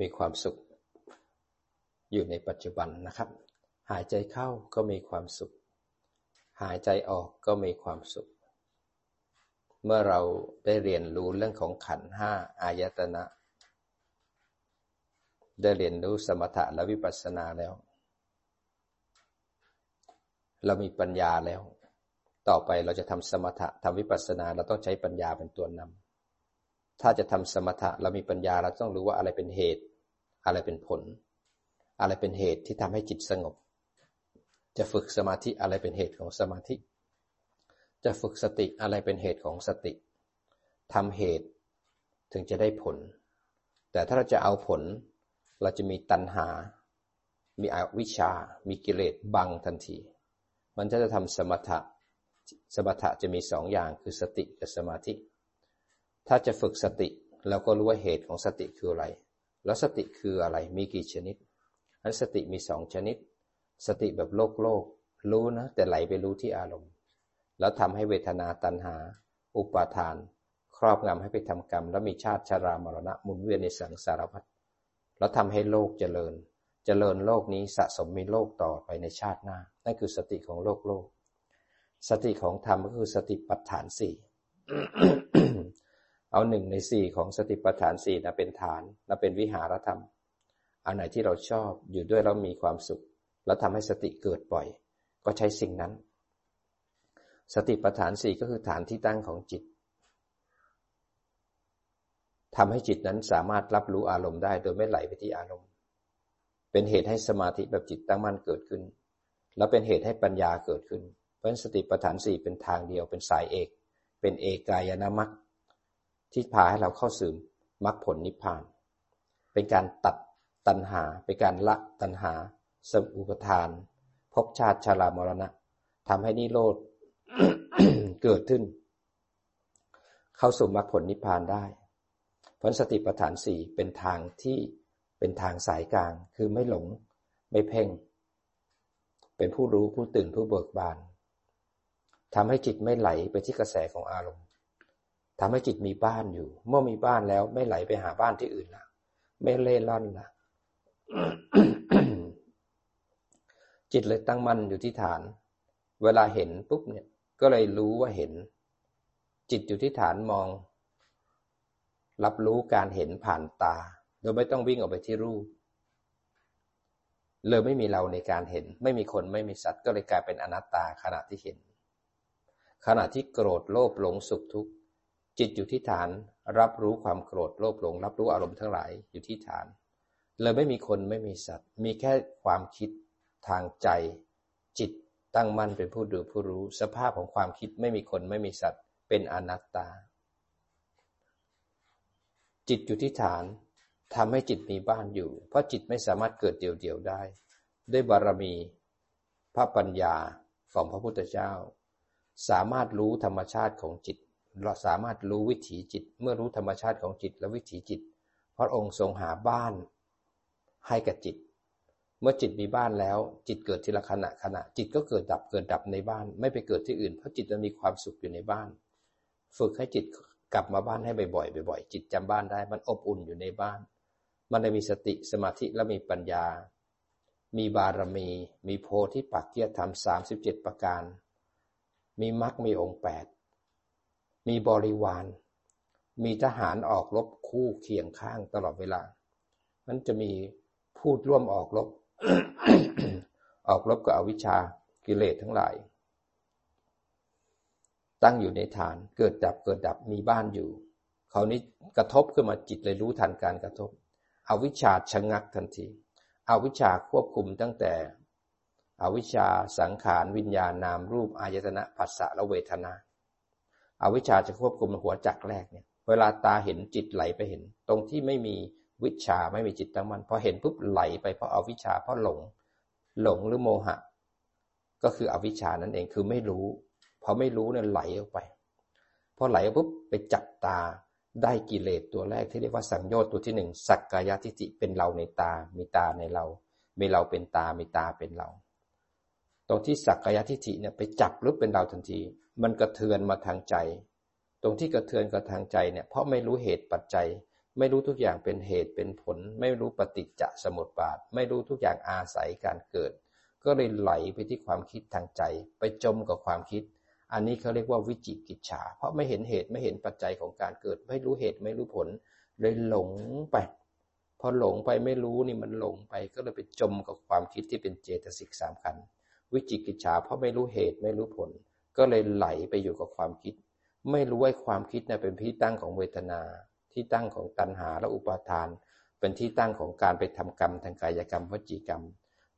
มีความสุข อยู่ในปัจจุบันนะครับ หายใจเข้าก็มีความสุข หายใจออกก็มีความสุข เมื่อเราได้เรียนรู้เรื่องของขันห้าอายตนะ ได้เรียนรู้สมถะและวิปัสสนาแล้ว เรามีปัญญาแล้ว ต่อไปเราจะทำสมถะทำวิปัสสนา เราต้องใช้ปัญญาเป็นตัวนำ ถ้าจะทำสมถะเรามีปัญญาเราต้องรู้ว่าอะไรเป็นเหตุ อะไรเป็นผล อะไรเป็นเหตุที่ทำให้จิตสงบ จะฝึกสมาธิอะไรเป็นเหตุของสมาธิ จะฝึกสติอะไรเป็นเหตุของสติทำเหตุถึงจะได้ผล แต่ถ้าเราจะเอาผล เราจะมีตัณหา มีอวิชชา มีกิเลสบังทันที มันจะจะทำสมถะ สมถะจะมีสองอย่างคือสติกับสมาธิ ถ้าจะฝึกสติเราก็รู้ว่าเหตุของสติคืออะไร แล้วสติคืออะไร มีกี่ชนิด อันสติมีสองชนิด สติแบบโลกโลก รู้นะ แต่ไหลไปรู้ที่อารมณ์ แล้วทำให้เวทนาตัณหา อุปาทาน ครอบงำให้ไปทำกรรม แล้วมีชาติชรามรณะหมุนเวียนในสังสารวัฏ แล้วทำให้โลกเจริญ เจริญโลกนี้สะสมมีโลกต่อไปในชาติหน้า นั่นคือสติของโลกโลก สติของธรรมก็คือสติปัฏฐานสี่ เอาหนึ่งในสี่ของสติปัฏฐานสี่นะเป็นฐานนะเป็นวิหารธรรม อันไหนที่เราชอบอยู่ด้วยเรามีความสุข แล้วทำให้สติเกิดบ่อย ก็ใช้สิ่งนั้น สติปัฏฐานสี่ก็คือฐานที่ตั้งของจิตทำให้จิตนั้นสามารถรับรู้อารมณ์ได้โดยไม่ไหลไปที่อารมณ์ เป็นเหตุให้สมาธิแบบจิตตั้งมั่นเกิดขึ้น แล้วเป็นเหตุให้ปัญญาเกิดขึ้น เพราะสติปัฏฐานสี่เป็นทางเดียวเป็นสายเอก เป็นเอกายนามัค ที่พาให้เราเข้าสู่มรรคผลนิพพาน เป็นการตัดตัณหา เป็นการละตัณหาสมุปทานภพชาติชารามรณะทำให้นิโรธเกิดขึ้น เข้าสู่มรรคผลนิพพานได้พราะสติปัฏฐานสี่เป็นทางที่เป็นทางสายกลาง คือไม่หลงไม่เพ่ง เป็นผู้รู้ผู้ตื่นผู้เบิกบานทำให้จิตไม่ไหลไปที่กระแสของอารมณ์ ทำให้จิตมีบ้านอยู่ เมื่อมีบ้านแล้วไม่ไหลไปหาบ้านที่อื่นละไม่เล่ร่อนละจิตเลยตั้งมั่นอยู่ที่ฐาน เวลาเห็นปุ๊บเนี่ย ก็เลยรู้ว่าเห็น จิตอยู่ที่ฐานมอง รับรู้การเห็นผ่านตา โดยไม่ต้องวิ่งออกไปที่รูป เลยไม่มีเราในการเห็น ไม่มีคนไม่มีสัตว์ก็เลยกลายเป็นอนัตตาขณะที่เห็น ขณะที่โกรธโลภหลงสุขทุกข์ จิตอยู่ที่ฐานรับรู้ความโกรธโลภหลง รับรู้อารมณ์ทั้งหลายอยู่ที่ฐาน เลยไม่มีคนไม่มีสัตว์ มีแค่ความคิดทางใจ จิตตั้งมั่นเป็นผู้ดูผู้รู้ สภาพของความคิดไม่มีคนไม่มีสัตว์ เป็นอนัตตา จิตอยู่ที่ฐานทำให้จิตมีบ้านอยู่ เพราะจิตไม่สามารถเกิดเดี่ยวๆได้ ด้วยบารมี พระปัญญาของพระพุทธเจ้า สามารถรู้ธรรมชาติของจิต เราสามารถรู้วิถีจิต เมื่อรู้ธรรมชาติของจิตและวิถีจิต พระองค์ทรงหาบ้านให้กับจิต เมื่อจิตมีบ้านแล้ว จิตเกิดทีละขณะขณะ จิตก็เกิดดับเกิดดับในบ้าน ไม่ไปเกิดที่อื่นเพราะจิตมันมีความสุขอยู่ในบ้าน ฝึกให้จิตกลับมาบ้านให้บ่อยๆบ่อยๆจิตจำบ้านได้ มันอบอุ่นอยู่ในบ้าน มันได้มีสติสมาธิและมีปัญญา มีบารมี มีโพธิปักเกียรติธรรมสามสิบเจ็ดประการ มีมรรคมีองค์แปด มีบริวาร มีทหารออกรบคู่เคียงข้างตลอดเวลา มันจะมีพูดร่วมออกรบ ออกรบกับอวิชชากิเลสทั้งหลาย ตั้งอยู่ในฐานเกิดดับเกิดดับมีบ้านอยู่เขานี้กระทบขึ้นมาจิตเลยรู้ทันการกระทบอวิชชาชะงักทันทีอวิชชาควบคุมตั้งแต่อวิชชาสังขารวิญญาณนามรูปอายตนะผัสสะและเวทนา อวิชชาจะควบคุมหัวจักแรกเนี่ย เวลาตาเห็นจิตไหลไปเห็น ตรงที่ไม่มีวิชาไม่มีจิตตั้งมันพอเห็นปุ๊บไหลไปเพราะอาวิชชาเพราะหลง หลงหรือโมหะ ก็คืออวิชชานั่นเองคือไม่รู้พอไม่รู้เนี่ยไหลออกไปพอไหลปุ๊บไปจับตาได้กิเลสตัวแรกที่เรียกว่าสังโยชน์ตัวที่หนึ่งสักกายทิฏฐิเป็นเราในตา มีตาในเรา มีเราเป็นตา มีตาเป็นเรา รงที่สักกายทิฏฐิเนี่ยไปจับหรือเป็นเราทันที มันกระเทือนมาทางใจ ตรงที่กระเทือนกับทางใจเนี่ยเพราะไม่รู้เหตุปัจจัย ไม่รู้ทุกอย่างเป็นเหตุเป็นผล ไม่รู้ปฏิจจสมุปบาท ไม่รู้ทุกอย่างอาศัยการเกิด ก็เลยไหลไปที่ความคิดทางใจ ไปจมกับความคิด อันนี้เขาเรียกว่าวิจิกิจฉา เพราะไม่เห็นเหตุไม่เห็นปัจจัยของการเกิด ไม่รู้เหตุไม่รู้ผล เลยหลงไปพอหลงไปไม่รู้นี่มันหลงไปก็เลยไปจมกับความคิดที่เป็นเจตสิกสามขัน วิจิกิจฉาเพราะไม่รู้เหตุไม่รู้ผล ก็เลยไหลไปอยู่กับความคิด ไม่รู้ว่าความคิดเนี่ยเป็นที่ตั้งของเวทนา ที่ตั้งของตัณหาและอุปาทาน เป็นที่ตั้งของการไปทำกรรมทางกายกรรมวจีกรรม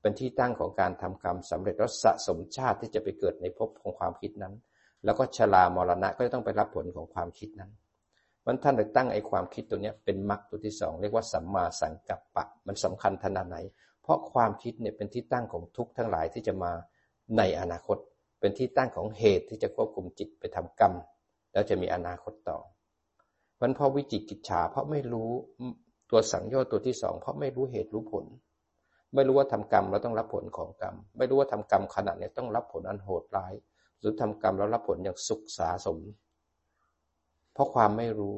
เป็นที่ตั้งของการทำกรรมสำเร็จแล้วสะสมชาติที่จะไปเกิดในภพของความคิดนั้น แล้วก็ชรามรณะก็จะต้องไปรับผลของความคิดนั้นมันท่านเลยตั้งไอ้ความคิดตัวนี้เป็นมรรคตัวที่สองเรียกว่าสัมมาสังกัปปะ มันสำคัญขนาดไหน เพราะความคิดเนี่ยเป็นที่ตั้งของทุกข์ทั้งหลายที่จะมาในอนาคต เป็นที่ตั้งของเหตุที่จะควบคุมจิตไปทำกรรม แล้วจะมีอนาคตต่อมันเพราะวิจิกิจฉาเพราะไม่รู้ตัวสังโยชน์ตัวที่สองเพราะไม่รู้เหตุรู้ผล ไม่รู้ว่าทำกรรมเราต้องรับผลของกรรม ไม่รู้ว่าทำกรรมขนาดนี้ต้องรับผลอันโหดร้าย หรือทำกรรมแล้วรับผลอย่างสุขสาสม เพราะความไม่รู้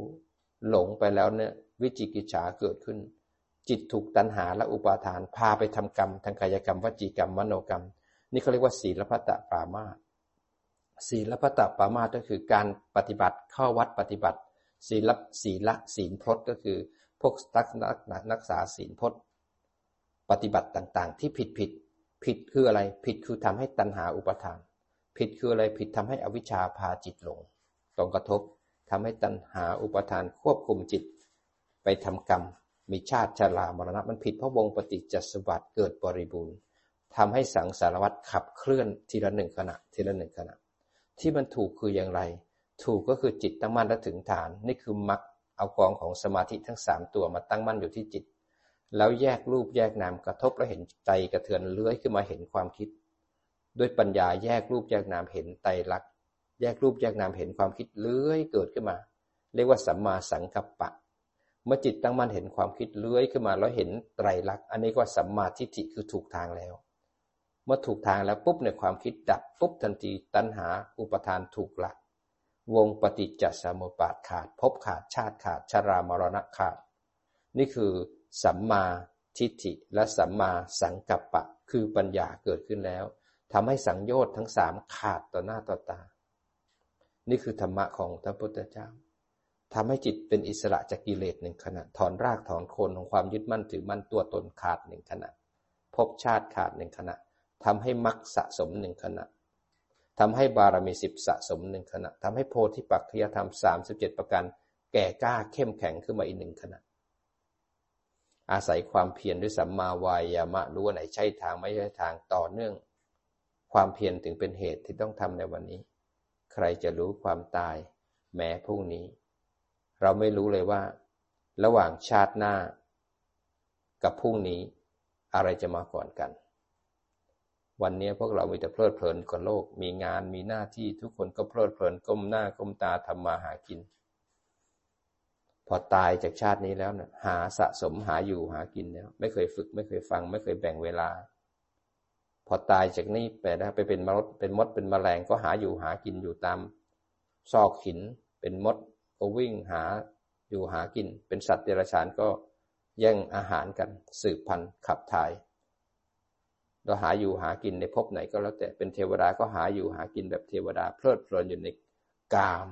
หลงไปแล้วเนี่ยวิจิกิจฉาเกิดขึ้น จิตถูกตัณหาและอุปาทาน พาไปทำกรรมทางกายกรรมวจีกรรมมโนกรรม นี่เขาเรียกว่าศีลพัตตปามาศีลพัตตปามาก็คือการปฏิบัติเข้าวัดปฏิบัติ ศีลศีลศีลพจน์ก็คือ พวกนักนักนักษาศีลพจน์ ปฏิบัติต่างๆ ที่ผิดผิดผิดคืออะไรผิดคือทำให้ตัณหาอุปทาน ผิดคืออะไรผิดทำให้อวิชชาพาจิตหลงตรงกระทบทำให้ตัณหาอุปทานควบคุมจิต ไปทำกรรม มีชาติชรามรณะมันผิดเพราะวงปฏิจจสมบัติเกิดบริบูรณ์ทำให้สังสารวัตรขับเคลื่อนทีละหนึ่งขณะ ทีละหนึ่งขณะ ที่มันถูกคืออย่างไร ถูกก็คือจิตตั้งมั่นและถึงฐาน นี่คือมรรคเอากองของสมาธิทั้งสามตัวมาตั้งมั่นอยู่ที่จิต แล้วแยกรูปแยกนามกระทบแล้วเห็นใจกระเทือนเลื้อยขึ้นมาเห็นความคิด ด้วยปัญญาแยกรูปแยกนามเห็นไตรลักษณ์แยกรูปแยกนามเห็นความคิดเลื้อยเกิดขึ้นมา เรียกว่าสัมมาสังกัปปะ เมื่อจิตตั้งมั่นเห็นความคิดเลื้อยขึ้นมาแล้วเห็นไตรลักษณ์อันนี้ก็สัมมาทิฏฐิคือถูกทางแล้ว เมื่อถูกทางแล้วปุ๊บในความคิดดับปุ๊บทันทีตัณหาอุปทานถูกละวงปฏิจจสมุปบาทขาดพบขาดชาติขาดชรามรณะขาด นี่คือสัมมาทิฏฐิและสัมมาสังกัปปะคือปัญญาเกิดขึ้นแล้วทำให้สังโยชน์ทั้งสามขาดต่อหน้าต่อตา นี่คือธรรมะของพระพุทธเจ้า ทำให้จิตเป็นอิสระจากกิเลสหนึ่งขณะ ถอนรากถอนโคนของความยึดมั่นถือมั่นตัวตนขาดหนึ่งขณะพบชาติขาดหนึ่งขณะทำให้มรรคสะสมหนึ่งขณะทำให้บารมีสิบสะสมหนึ่งขณะทำให้โพธิปักขยธรรมสามสิบเจ็ดประการแก่กล้าเข้มแข็งขึ้นมาอีกหนึ่งขณะ อาศัยความเพียรด้วยสัมมาวายามะรู้ว่าไหนใช่ทางไม่ใช่ทางต่อเนื่อง ความเพียรถึงเป็นเหตุที่ต้องทำในวันนี้ ใครจะรู้ความตาย แม้พรุ่งนี้ เราไม่รู้เลยว่า ระหว่างชาติหน้า กับพรุ่งนี้อะไรจะมาก่อนกัน วันนี้พวกเรามีแต่เพลิดเพลินกับโลก มีงานมีหน้าที่ทุกคนก็เพลิดเพลินก้มหน้าก้มตาทำมาหากิน พอตายจากชาตินี้แล้วเนี่ยหาสะสมหาอยู่หากินแล้วไม่เคยฝึก ไม่เคยฟัง ไม่เคยแบ่งเวลา พอตายจากนี้ไปนะไปเป็นมดเป็นมดเป็นแมลงก็หาอยู่หากินอยู่ตามซอกหินเป็นมด ก็วิ่งหาอยู่หากิน เป็นสัตว์เดรัจฉานก็แย่งอาหารกันสืบพันธุ์ขับถ่าย เราหาอยู่หากินในภพไหนก็แล้วแต่เป็นเทวดาก็หาอยู่หากินแบบเทวดาเพลิดเพลินอยู่ในกาม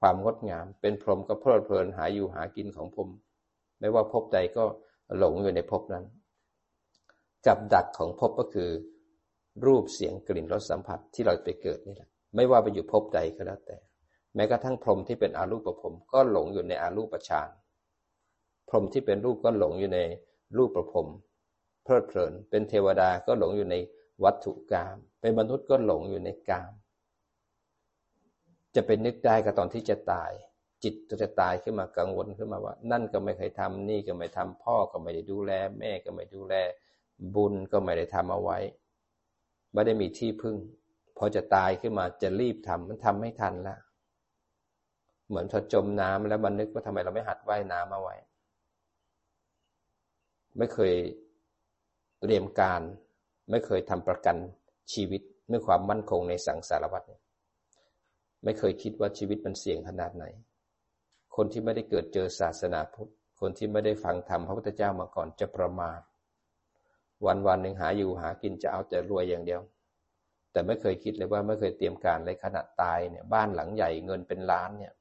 ความงดงาม เป็นพรหมก็เพลิดเพลินหาอยู่หากินของพรหมไม่ว่าภพใดก็หลงอยู่ในภพนั้น กับดักของภพก็คือ รูปเสียงกลิ่นรสสัมผัสที่เราไปเกิดนี่แหละ ไม่ว่าไปอยู่ภพใดก็แล้วแต่ แม้กระทั่งพรหมที่เป็นอารูปประพรมก็หลงอยู่ในอารูปฌานพรหมที่เป็นรูปก็หลงอยู่ในรูปประพรมเพลิดเพลิน เป็นเทวดาก็หลงอยู่ในวัตถุกรรมเป็นมนุษย์ก็หลงอยู่ในกาม จะเป็นนึกได้ก็ตอนที่จะตาย จิตจะตายขึ้นมากังวลขึ้นมาว่า นั่นก็ไม่เคยทำนี่ก็ไม่ทำพ่อก็ไม่ได้ดูแล แม่ก็ไม่ดูแล บุญก็ไม่ได้ทำเอาไว้ ไม่ได้มีที่พึ่ง พอจะตายขึ้นมาจะรีบทำมันทำไม่ทันละ เหมือนพอจมน้ำแล้วมันนึกว่าทำไมเราไม่หัดว่ายน้ำเอาไว้ ไม่เคยเตรียมการ ไม่เคยทำประกันชีวิตเมื่อความมั่นคงในสังสารวัฏไม่เคยคิดว่าชีวิตมันเสี่ยงขนาดไหน คนที่ไม่ได้เกิดเจอศาสนาพุทธ คนที่ไม่ได้ฟังธรรมพระพุทธเจ้ามาก่อนจะประมาทวันวันหนึ่งหาอยู่หากินจะเอาแต่รวยอย่างเดียว แต่ไม่เคยคิดเลยว่าไม่เคยเตรียมการเลยขณะตายเนี่ยบ้านหลังใหญ่เงินเป็นล้านเนี่ย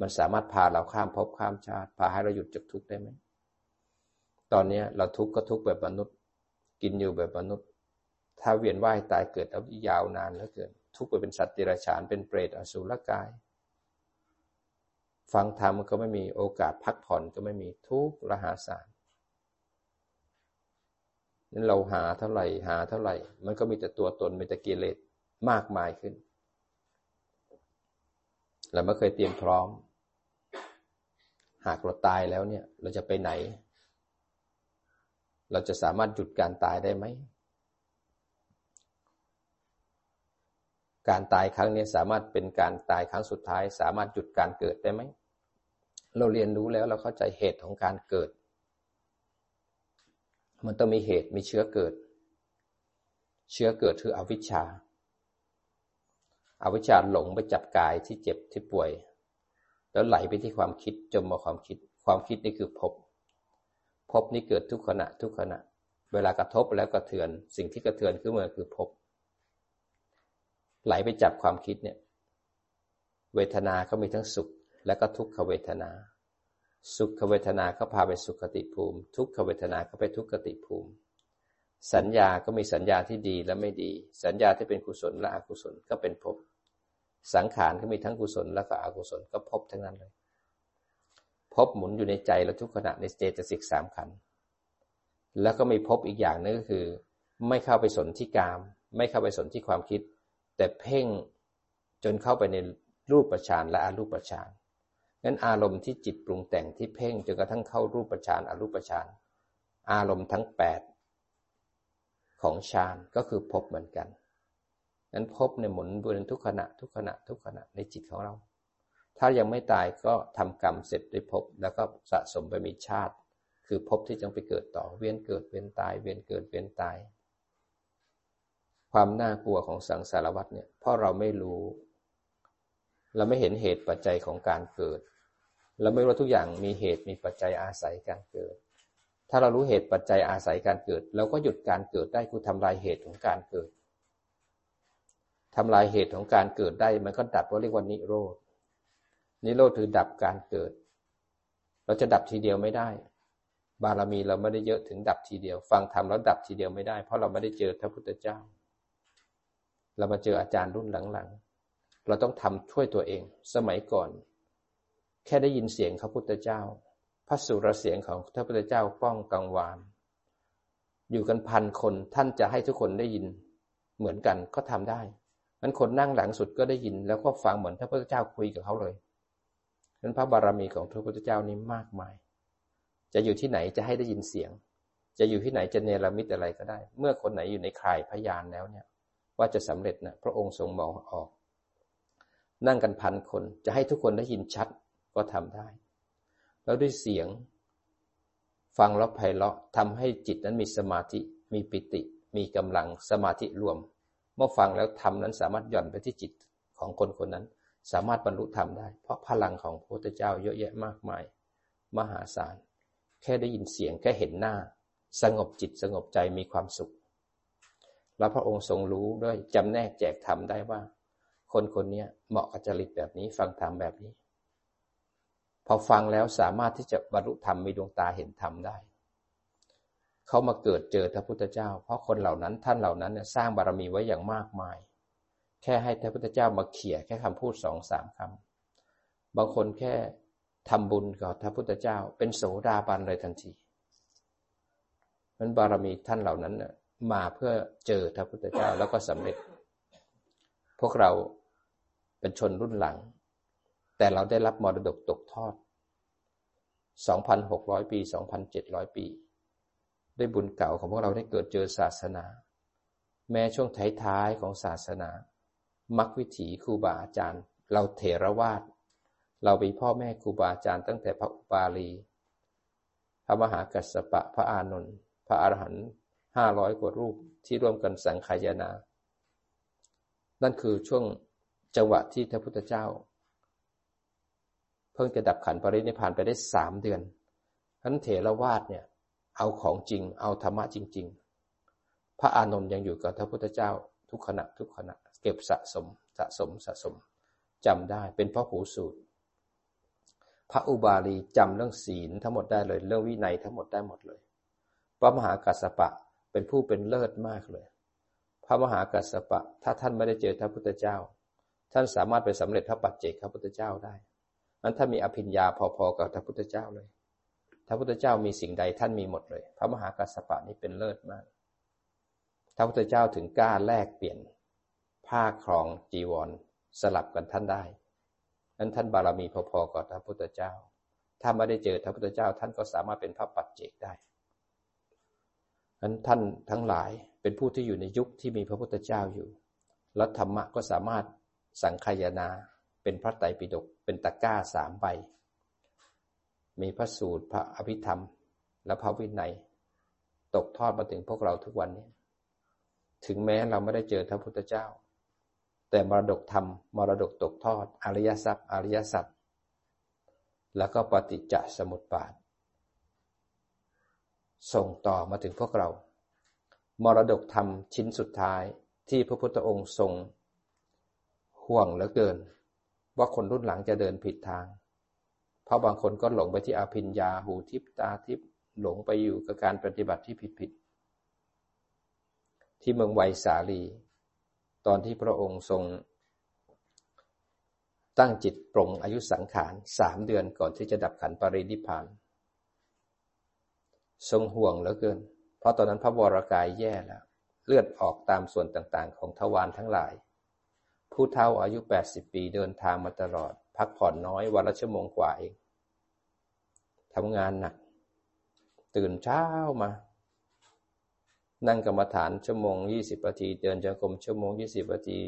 มันสามารถพาเราข้ามภพข้ามชาติ พาให้เราหยุดจากทุกข์ได้ไหม ตอนนี้เราทุกข์ก็ทุกข์แบบมนุษย์ กินอยู่แบบมนุษย์ ถ้าเวียนว่ายตายเกิดแล้วยาวนานเหลือเกิน ทุกข์ไปเป็นสัตว์เดรัจฉาน เป็นเปรตอสุรกาย ฟังธรรมก็ไม่มีโอกาสพักผ่อนก็ไม่มีทุกข์ระหาศาลนั้นเราหาเท่าไหร่ หาเท่าไหร่ มันก็มีแต่ตัวตนมีแต่กิเลสมากมายขึ้น เราไม่เคยเตรียมพร้อม หากเราตายแล้วเนี่ย เราจะไปไหน เราจะสามารถหยุดการตายได้ไหม การตายครั้งนี้สามารถเป็นการตายครั้งสุดท้าย สามารถหยุดการเกิดได้ไหม เราเรียนรู้แล้วเราเข้าใจเหตุของการเกิด มันต้องมีเหตุมีเชื้อเกิด เชื้อเกิดคืออวิชชาอาวิชชาหลงไปจับกายที่เจ็บที่ป่วย แล้วไหลไปที่ความคิดจมมาความคิด ความคิดนี่คือพภพบนี่เกิดทุกขณะทุกขณะ เวลากระทบแล้วกระเทือน สิ่งที่กระเทือนขึ้นมาคือภพไหลไปจับความคิดเนี่ย เวทนาก็มีทั้งสุข และก็ทุกขเวทนา สุขเวทนาก็พาไปสุขติภูมิ ทุกขเวทนาก็ไปทุกขติภูมิสัญญาก็มีสัญญาที่ดีและไม่ดี สัญญาที่เป็นกุศลและอกุศลก็เป็นภพ สังขารก็มีทั้งกุศลและก็อกุศลก็ภพทั้งนั้นเลยภพหมุนอยู่ในใจเราทุกขณะในเจตสิกสามขันแล้วก็มีภพอีกอย่างนึงก็คือ ไม่เข้าไปสนที่กาม ไม่เข้าไปสนที่ความคิด แต่เพ่งจนเข้าไปในรูปประชานและอรูปประชานนั้นอารมณ์ที่จิตปรุงแต่งที่เพ่งจนกระทั่งเข้ารูปฌานอรูปฌานอารมณ์ทั้งแปดของฌานก็คือพบเหมือนกัน นั้นพบในหมุนวนทุกขณะทุกขณะทุกขณะในจิตของเรา ถ้ายังไม่ตายก็ทำกรรมเสร็จด้วยพบแล้วก็สะสมไปมีชาติ คือพบที่จะไปเกิดต่อเวียนเกิดเวียนตาย เวียนเกิดเวียนตาย ความน่ากลัวของสังสารวัฏเนี่ยเพราะเราไม่รู้ เราไม่เห็นเหตุปัจจัยของการเกิด เราไม่รู้ทุกอย่างมีเหตุมีปัจจัยอาศัยการเกิดถ้าเรารู้เหตุปัจจัยอาศัยการเกิดเราก็หยุดการเกิดได้คือทำลายเหตุของการเกิด ทำลายเหตุของการเกิดได้ มันก็ดับก็เรียกว่านิโรธนิโรธคือดับการเกิด เราจะดับทีเดียวไม่ได้ บารมีเราไม่ได้เยอะถึงดับทีเดียว ฟังธรรมแล้วดับทีเดียวไม่ได้ เพราะเราไม่ได้เจอพระพุทธเจ้า เรามาเจออาจารย์รุ่นหลังๆ เราต้องทำช่วยตัวเอง สมัยก่อน แค่ได้ยินเสียงพระพุทธเจ้า พระสุรเสียงของพระพุทธเจ้าป้องกังวาน อยู่กันพันคนท่านจะให้ทุกคนได้ยินเหมือนกันก็ทำได้ นั้นคนนั่งหลังสุดก็ได้ยิน แล้วก็ฟังเหมือนพระพุทธเจ้าคุยกับเขาเลยนั้นพระบารมีของพระพุทธเจ้านี้มากมาย จะอยู่ที่ไหนจะให้ได้ยินเสียง จะอยู่ที่ไหนจะเนรมิตอะไรก็ได้ เมื่อคนไหนอยู่ในข่ายพยานแล้วเนี่ย ว่าจะสำเร็จนะพระองค์ทรงมองออก นั่งกันพันคนจะให้ทุกคนได้ยินชัดก็ทำได้ แล้วด้วยเสียง ฟังแล้วไพเราะทำให้จิตนั้นมีสมาธิมีปิติ มีกำลังสมาธิรวม เมื่อฟังแล้วทำนั้นสามารถหย่อนไปที่จิตของคนคนนั้น สามารถบรรลุธรรมได้ เพราะพลังของพระพุทธเจ้าเยอะแยะมากมาย มหาศาล แค่ได้ยินเสียงแค่เห็นหน้า สงบจิตสงบใจมีความสุข แล้วพระองค์ทรงรู้ด้วยจำแนกแจกธรรมได้ว่า คนคนนี้เหมาะกับจริตแบบนี้ฟังธรรมแบบนี้ พอฟังแล้วสามารถที่จะบรรลุธรรมมีดวงตาเห็นธรรมได้ เขามาเกิดเจอพระพุทธเจ้า เพราะคนเหล่านั้นท่านเหล่านั้นเนี่ยสร้างบารมีไว้อย่างมากมาย แค่ให้พระพุทธเจ้ามาเขี่ยแค่คำพูดสองสามคำบางคนแค่ทำบุญกับพระพุทธเจ้า เป็นโสดาบันเลยทันทีมันบารมีท่านเหล่านั้นมาเพื่อเจอพระพุทธเจ้าแล้วก็สำเร็จ พวกเราเป็นชนรุ่นหลัง แต่เราได้รับมรดกตกทอด 2,600 ปี 2,700 ปี ด้วยบุญเก่าของพวกเราได้เกิดเจอศาสนา แม้ช่วงท้ายๆของศาสนามักวิถีครูบาอาจารย์ เราเถรวาทเราเป็นพ่อแม่ครูบาอาจารย์ตั้งแต่พระอุปาลี พระมหากัสสปะพระอานนท์พระอรหันต์ห้าร้อยกว่ารูปที่ร่วมกันสังขายนา นั่นคือช่วงจังหวะที่พระพุทธเจ้า เพิ่งจะดับขันปรินิพานไปได้สามเดือนนั้นเถรวาทเนี่ย เอาของจริง เอาธรรมะจริง ๆ พระอานนท์ยังอยู่กับพระพุทธเจ้าทุกขณะทุกขณะ เก็บสะสมสะสมสะสมจำได้เป็นพระหูสูตร พระอุบาลีจำเรื่องศีลทั้งหมดได้เลย เรื่องวินัยทั้งหมดได้หมดเลย พระมหากัสสปะเป็นผู้เป็นเลิศมากเลย พระมหากัสสปะถ้าท่านไม่ได้เจอพระพุทธเจ้า ท่านสามารถไปสำเร็จพระปัจเจกพระพุทธเจ้าได้นั้นท่ามีอภิญญาพอๆกับพระพุทธเจ้าเลย พระพุทธเจ้ามีสิ่งใดท่านมีหมดเลย พระมหากัสสปะนี่เป็นเลิศมากพระพุทธเจ้าถึงกล้าแลกเปลี่ยน ผ้าครองจีวรสลับกันท่านได้นั้นท่านบารมีพอๆกับพระพุทธเจ้า ถ้าไม่ได้เจอพระพุทธเจ้า ท่านก็สามารถเป็นพระปัจเจกได้นั้นท่านทั้งหลายเป็นผู้ที่อยู่ในยุคที่มีพระพุทธเจ้าอยู่ และธรรมะก็สามารถสังคายนา เป็นพระไตรปิฎกเป็นตะกร้าสามใบ มีพระสูตรพระอภิธรรม และพระวินัย ตกทอดมาถึงพวกเราทุกวันนี้ ถึงแม้เราไม่ได้เจอพระพุทธเจ้า แต่มรดกธรรม มรดกตกทอด อริยทรัพย์ อริยสัจแล้วก็ปฏิจจสมุปบาท ส่งต่อมาถึงพวกเรา มรดกธรรมชิ้นสุดท้ายที่พระพุทธองค์ทรง ห่วงเหลือเกิน ว่าคนรุ่นหลังจะเดินผิดทาง เพราะบางคนก็หลงไปที่อาภิญญาหูทิพตาทิพหลงไปอยู่กับการปฏิบัติที่ผิดๆที่เมืองไวสาลี ตอนที่พระองค์ทรง ตั้งจิตปรงอายุสังขารสามเดือนก่อนที่จะดับขันปรินิพาน ทรงห่วงเหลือเกิน เพราะตอนนั้นพระวรากายแย่แล้วเลือดออกตามส่วนต่างๆ ของทวารทั้งหลาย ผู้เฒ่าอายุ 80 ปีเดินทางมาตลอด พักผ่อนน้อยวันละชั่วโมงกว่าเองทำงานหนักตื่นเช้ามา นั่งกรรมฐานชั่วโมงยี่สิบนาทีเดินจงกรมชั่วโมงยี่สิบนาที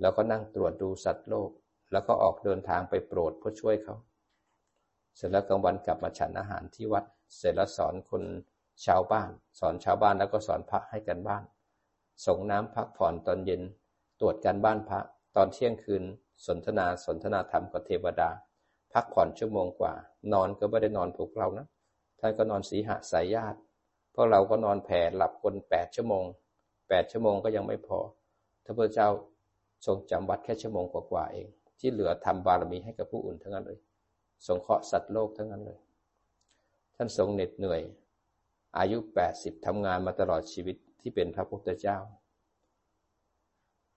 แล้วก็นั่งตรวจดูสัตว์โลก แล้วก็ออกเดินทางไปโปรดเพื่อช่วยเขา เสร็จแล้วกลางวันกลับมาฉันอาหารที่วัด เสร็จแล้วสอนคนชาวบ้าน สอนชาวบ้านแล้วก็สอนพระให้กันบ้าน ส่งน้ำพักผ่อนตอนเย็น ตรวจการบ้านพระ ตอนเที่ยงคืน สนทนาสนทนาธรรมกับเทวดา พักผ่อนชั่วโมงกว่า นอนก็ไม่ได้นอนผูกเรานะท่านก็นอนสีหะสายญาติพราะเราก็นอนแผ่หลับคนแปดชั่วโมงแปดชั่วโมงก็ยังไม่พอพระพุทธเจ้าทรงจำวัดแค่ชั่วโมงกว่าๆเอง ที่เหลือทำบารมีให้กับผู้อื่นทั้งนั้นเลย สงเคราะห์สัตว์โลกทั้งนั้นเลย ท่านทรงเหน็ดเหนื่อย อายุแปดสิบทำงานมาตลอดชีวิตที่เป็นพระพุทธเจ้า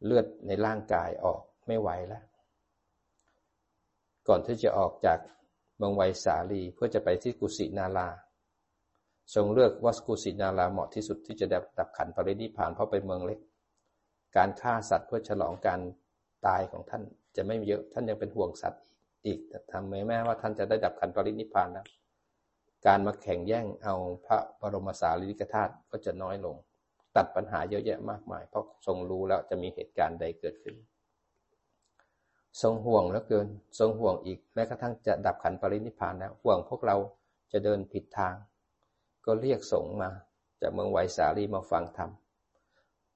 เลือดในร่างกายออกไม่ไหวแล้ว ก่อนที่จะออกจากเมืองไวสาลีเพื่อจะไปที่กุสินาราทรงเลือกวัสกุสินาราเหมาะที่สุดที่จะดับขันปรินิพานเพราะเป็นเมืองเล็ก การฆ่าสัตว์เพื่อฉลองการตายของท่านจะไม่เยอะท่านยังเป็นห่วงสัตว์อีกทำแม้ว่าท่านจะได้ดับขันปรินิพานแล้วการมาแข่งแย่งเอาพระบรมสารีริกธาตุก็จะน้อยลง ตัดปัญหาเยอะแยะมากมาย เพราะทรงรู้แล้วจะมีเหตุการณ์ใดเกิดขึ้น ทรงห่วงเหลือเกิน ทรงห่วงอีกแม้กระทั่งจะดับขันปรินิพานแล้วห่วงพวกเราจะเดินผิดทาง ก็เรียกสงมา จากเมืองไวสาลีมาฟังธรรม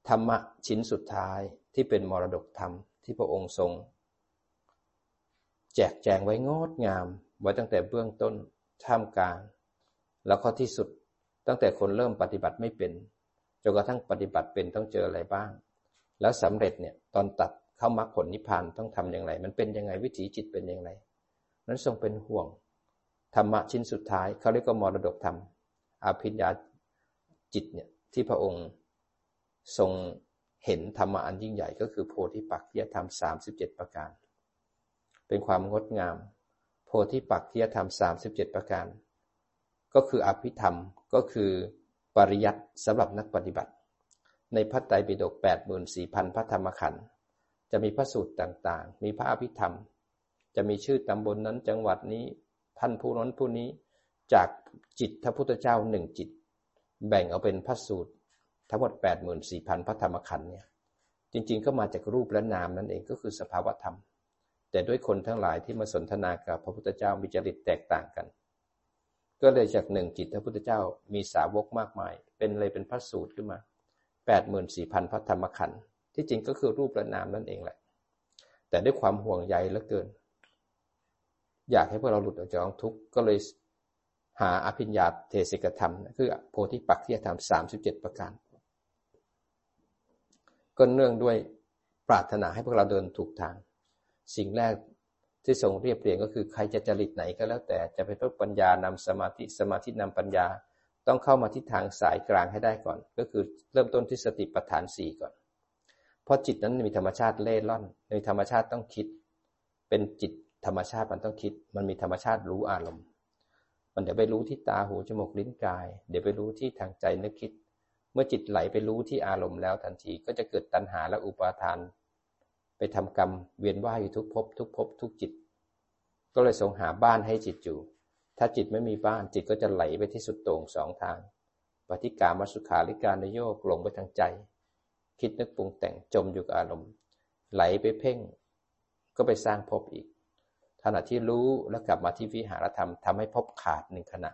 ธรรมะชิ้นสุดท้ายที่เป็นมรดกธรรมที่พระองค์ทรง แจกแจงไว้งดงามไว้ตั้งแต่เบื้องต้นท่ามกลาง แล้วก็ที่สุดตั้งแต่คนเริ่มปฏิบัติไม่เป็นจนกระทั่งปฏิบัติเป็นต้องเจออะไรบ้าง แล้วสำเร็จเนี่ยตอนตัด เข้ามรรคผลนิพพานต้องทำอย่างไร มันเป็นยังไงวิถีจิตเป็นอย่างไร นั้นทรงเป็นห่วงธรรมะชิ้นสุดท้ายเขาเรียกว่ามรดกธรรมอภิญญาจิตเนี่ยที่พระองค์ทรงเห็นธรรมะอันยิ่งใหญ่ก็คือโพธิปักขียธรรมสามสิบเจ็ดประการ เป็นความงดงาม โพธิปักขียธรรมสามสิบเจ็ดประการ ก็คืออภิธรรมก็คือปริยัติสำหรับนักปฏิบัติ ในพระไตรปิฎกแปดหมื่นสี่พันพระธรรมขันธ์ จะมีพระสูตรต่างๆ มีพระอภิธรรม จะมีชื่อตำบลนนั้นจังหวัดนี้ท่านผู้นั้นผู้นี้จากจิตพระพุทธเจ้าหนึ่งจิต แบ่งเอาเป็นพระสูตร ทั้งหมดแปดหมื่นสี่พันพระธรรมขันธ์เนี่ยจริงๆ ก็มาจากรูปและนามนั่นเองก็คือสภาวธรรม แต่ด้วยคนทั้งหลายที่มาสนทนากับพระพุทธเจ้ามีจริตแตกต่างกัน ก็เลยจากหนึ่งจิตพระพุทธเจ้ามีสาวกมากมาย เป็นเลยเป็นพระสูตรขึ้นมาแปดหมื่นสี่พันพระธรรมขันธ์ ที่จริงก็คือรูปและนามนั่นเองแหละ แต่ด้วยความห่วงใยเหลือเกิน อยากให้พวกเราหลุดออกจากทุกข์ก็เลยหาอภิญญาเทศิกธรรม คือโพธิปักขียธรรมสามสิบเจ็ดประการ ก็เนื่องด้วยปรารถนาให้พวกเราเดินถูกทาง สิ่งแรกที่ทรงเรียบเรียงก็คือใครจะจริตไหนก็แล้วแต่จะไปเพิ่มปัญญานำสมาธิสมาธินำปัญญา ต้องเข้ามาที่ทางสายกลางให้ได้ก่อน ก็คือเริ่มต้นที่สติปัฏฐานสี่ก่อน เพราะจิตนั้นมีธรรมชาติเล่ร่อนในธรรมชาติต้องคิด เป็นจิตธรรมชาติมันต้องคิด มันมีธรรมชาติรู้อารมณ์ มันเดี๋ยวไปรู้ที่ตาหูจมูกลิ้นกาย เดี๋ยวไปรู้ที่ทางใจนึกคิด เมื่อจิตไหลไปรู้ที่อารมณ์แล้วทันทีก็จะเกิดตัณหาและอุปาทาน ไปทำกรรมเวียนว่ายอยู่ทุกภพทุกภพทุกจิต ก็เลยทรงหาบ้านให้จิตอยู่ ถ้าจิตไม่มีบ้านจิตก็จะไหลไปที่สุดโต่งสองทางปฏิกามสุขาริการนโยกลงไปทางใจ คิดนึกปรุงแต่งจมอยู่กับอารมณ์ ไหลไปเพ่ง ก็ไปสร้างภพอีกขณะที่รู้แล้วกลับมาที่วิหารธรรมทำให้ภพขาดหนึ่งขณะ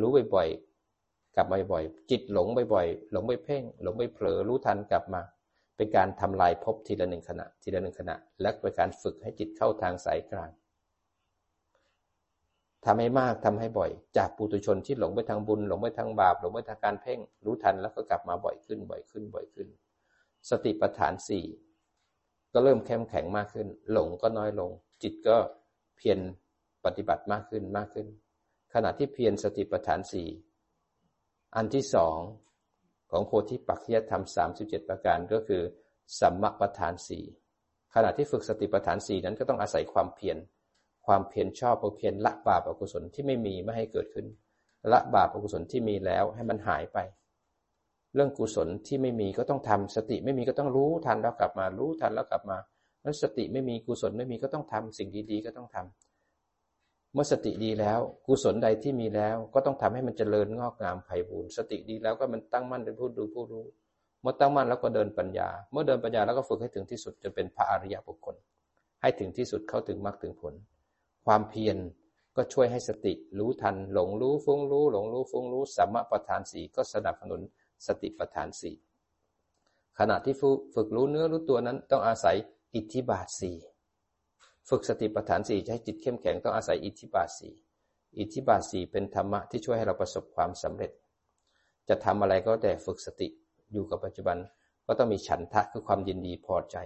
รู้บ่อยๆกลับมาบ่อยๆจิตหลงบ่อยๆหลงไปเพ่ง หลงไปเผลอรู้ทันกลับมา เป็นการทำลายภพทีละหนึ่งขณะ ทีละหนึ่งขณะ และเป็นการฝึกให้จิตเข้าทางสายกลางทำให้มากทำให้บ่อย จากปุถุชนที่หลงไปทางบุญ หลงไปทางบาป หลงไปทางการเพ่ง รู้ทันแล้วก็กลับมาบ่อยขึ้นบ่อยขึ้นบ่อยขึ้น สติปัฏฐานสี่ก็เริ่มเข้มแข็งมากขึ้น หลงก็น้อยลง จิตก็เพียรปฏิบัติมากขึ้นมากขึ้น ขณะที่เพียรสติปัฏฐานสี่อันที่สองของโพธิปักยธรรมสามสิบเจ็ดประการก็คือ สัมมาปัฏฐานสี่ขณะที่ฝึกสติปัฏฐานสี่นั้นก็ต้องอาศัยความเพียรความเพียรชอบเพียรละบาปอกุศลที่ไม่มีไม่ให้เกิดขึ้น ละบาปอกุศลที่มีแล้วให้มันหายไป เรื่องกุศลที่ไม่มีก็ต้องทำสติไม่มีก็ต้องรู้ทันแล้วกลับมารู้ทันแล้วกลับมาแล้วสติไม่มีกุศลไม่มีก็ต้องทำสิ่งดีๆก็ต้องทำเมื่อสติดีแล้ว กุศลใดที่มีแล้ว ก็ต้องทำให้มันเจริญงอกงามไผ่บูรสติดีแล้วก็มันตั้งมั่นเป็นผู้ดูผู้รู้เมื่อตั้งมั่นแล้วก็เดินปัญญา เมื่อเดินปัญญาแล้วก็ฝึกให้ถึงที่สุดจนเป็นพระอริยบุคคล ให้ถึงที่สุดเข้าถึงมรรคถึงผล ความเพียรก็ช่วยให้สติรู้ทัน หลงรู้ฟุ้งรู้ หลงรู้ฟุ้งรู้สัมมาประธานสีก็สนับสนุน สติประธานสี่ขณะที่ฝึกรู้เนื้อรู้ตัวนั้นต้องอาศัยอิทธิบาทสี่ฝึกสติปัฏฐานสี่ให้จิตเข้มแข็งต้องอาศัยอิทธิบาทสี่อิทธิบาทสี่เป็นธรรมะที่ช่วยให้เราประสบความสำเร็จ จะทำอะไรก็แต่ฝึกสติอยู่กับปัจจุบันก็ต้องมีฉันทะคือความยินดีพอใจ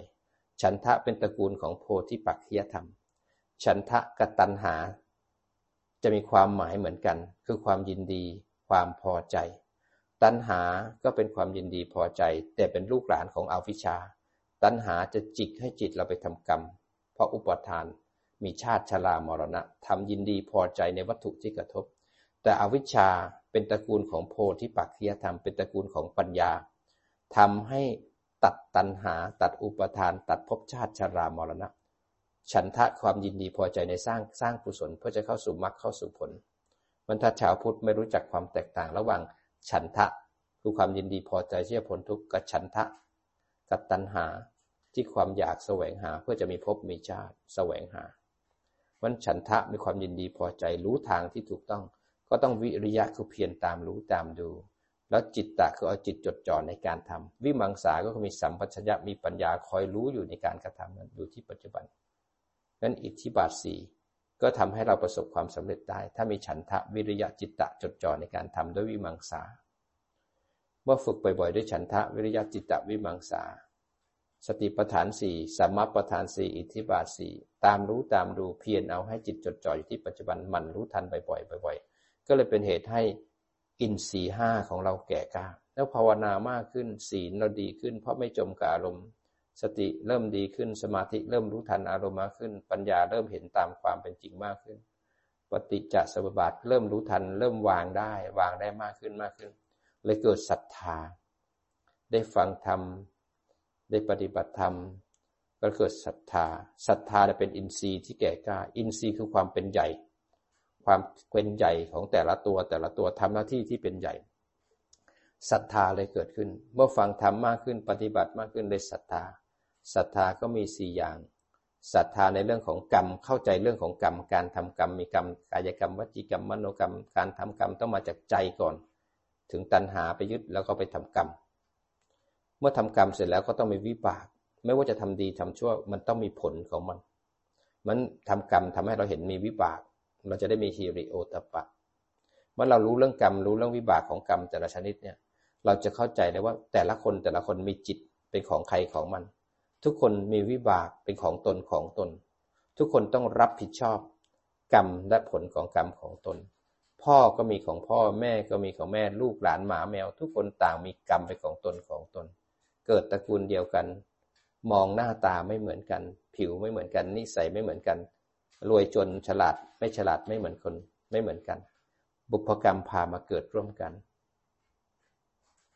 ฉันทะเป็นตระกูลของโพธิปักขียธรรม ฉันทะกับตัณหา จะมีความหมายเหมือนกัน คือความยินดี ความพอใจ ตัณหาก็เป็นความยินดีพอใจ แต่เป็นลูกหลานของอวิชชา ตัณหาจะจิกให้จิตเราไปทำกรรม เพราะอุปทาน มีชาติชรามรณะทำยินดีพอใจในวัตถุที่กระทบ แต่อวิชชาเป็นตระกูลของโพธิปักขียธรรมเป็นตระกูลของปัญญาทำให้ตัดตัณหา ตัดอุปทาน ตัดภพชาติชรามรณะ ฉันทะความยินดีพอใจในสร้างสร้างกุศลเพื่อจะเข้าสู่มรรคเข้าสู่ผลมันถ้าชาวพุทธไม่รู้จักความแตกต่างระหว่าง ฉันทะ คือความยินดีพอใจที่จะพ้นทุกข์กับฉันทะ กับตัณหาที่ความอยากแสวงหาเพื่อจะมีภพมีชาติแสวงหาวันฉันทะมีความยินดีพอใจรู้ทางที่ถูกต้อง ก็ต้องวิริยะคือเพียรตามรู้ตามดู แล้วจิตตะคือเอาจิตจดจ่อในการทำวิมังสาก็มีสัมปชัญญะมีปัญญาคอยรู้อยู่ในการกระทำนั้นอยู่ที่ปัจจุบันนั้นอิทธิบาทสี่ ก็ทำให้เราประสบความสำเร็จได้ ถ้ามีฉันทะวิริยะจิตตะจดจ่อในการทำด้วยวิมังสาเมื่อฝึกบ่อยๆด้วยฉันทะวิริยะจิตตะวิมังสา สติปัฏฐานสี่สัมมาปัฏฐานสี่อิทธิบาทสี่ตามรู้ตามดูเพียรเอาให้จิตจดจ่ออยู่ที่ปัจจุบันมันรู้ทันบ่อยๆบ่อยๆ ก็เลยเป็นเหตุให้อินทรีห้าของเราแก่กล้าแล้วภาวนามากขึ้นศีลเราดีขึ้น เพราะไม่จมกับอารมณ์ สติเริ่มดีขึ้นสมาธิเริ่มรู้ทันอารมณ์มากขึ้น ปัญญาเริ่มเห็นตามความเป็นจริงมากขึ้น ปฏิจจสมุปบาทเริ่มรู้ทัน เริ่มวางได้ วางได้มากขึ้นมากขึ้น เลยเกิดศรัทธา ได้ฟังธรรม ได้ปฏิบัติธรรม ก็เกิดศรัทธาศรัทธาจะเป็นอินทรีย์ที่แก่กล้า อินทรีย์คือความเป็นใหญ่ ความเป็นใหญ่ของแต่ละตัวแต่ละตัวทำหน้าที่ที่เป็นใหญ่ศรัทธาเลยเกิดขึ้น เมื่อฟังธรรมมากขึ้นปฏิบัติมากขึ้นเลยศรัทธา ศรัทธาก็มีสี่อย่างศรัทธาในเรื่องของกรรมเข้าใจเรื่องของกรรม การทำกรรมมีกรรมกายกรรมวจีกรรมมโนกรรม การทำกรรมต้องมาจากใจก่อน ถึงตัณหาไปยึดแล้วก็ไปทำกรรม เมื่อทำกรรมเสร็จแล้วก็ต้องมีวิบาก ไม่ว่าจะทำดีทำชั่วมันต้องมีผลของมัน มันทำกรรมทำให้เราเห็นมีวิบาก เราจะได้มีฮิริโอตปะเมื่อเรารู้เรื่องกรรมรู้เรื่องวิบากของกรรมแต่ละชนิดเนี่ยเราจะเข้าใจเลยว่าแต่ละคนแต่ละคนมีจิตเป็นของใครของมัน ทุกคนมีวิบากเป็นของตนของตน ทุกคนต้องรับผิดชอบ กรรมและผลของกรรมของตน พ่อก็มีของพ่อแม่ก็มีของแม่ลูกหลานหมาแมว ทุกคนต่างมีกรรมเป็นของตนของตน เกิดตระกูลเดียวกัน มองหน้าตาไม่เหมือนกัน ผิวไม่เหมือนกัน นิสัยไม่เหมือนกัน รวยจนฉลาดไม่ฉลาดไม่เหมือนคนไม่เหมือนกัน บุพกรรมพามาเกิดร่วมกัน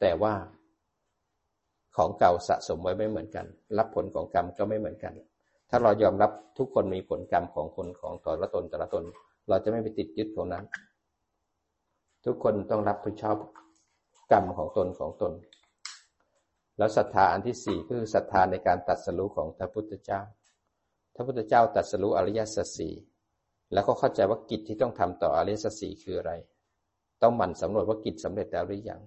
แต่ว่า ของเก่าสะสมไว้ไม่เหมือนกัน รับผลของกรรมก็ไม่เหมือนกัน ถ้าเรายอมรับทุกคนมีผลกรรมของคนของตนละตนแต่ละตน เราจะไม่ไปติดยึดของนั้น ทุกคนต้องรับผิดชอบกรรมของตนของตน แล้วศรัทธาอันที่สี่คือศรัทธาในการตัดสู้ของพระพุทธเจ้าพระพุทธเจ้าตัดสู้อริยสัจสี่แล้วก็เข้าใจว่ากิจที่ต้องทำต่ออริยสัจสี่คืออะไร ต้องหมั่นสำรวจว่ากิจสำเร็จแล้วหรือยัง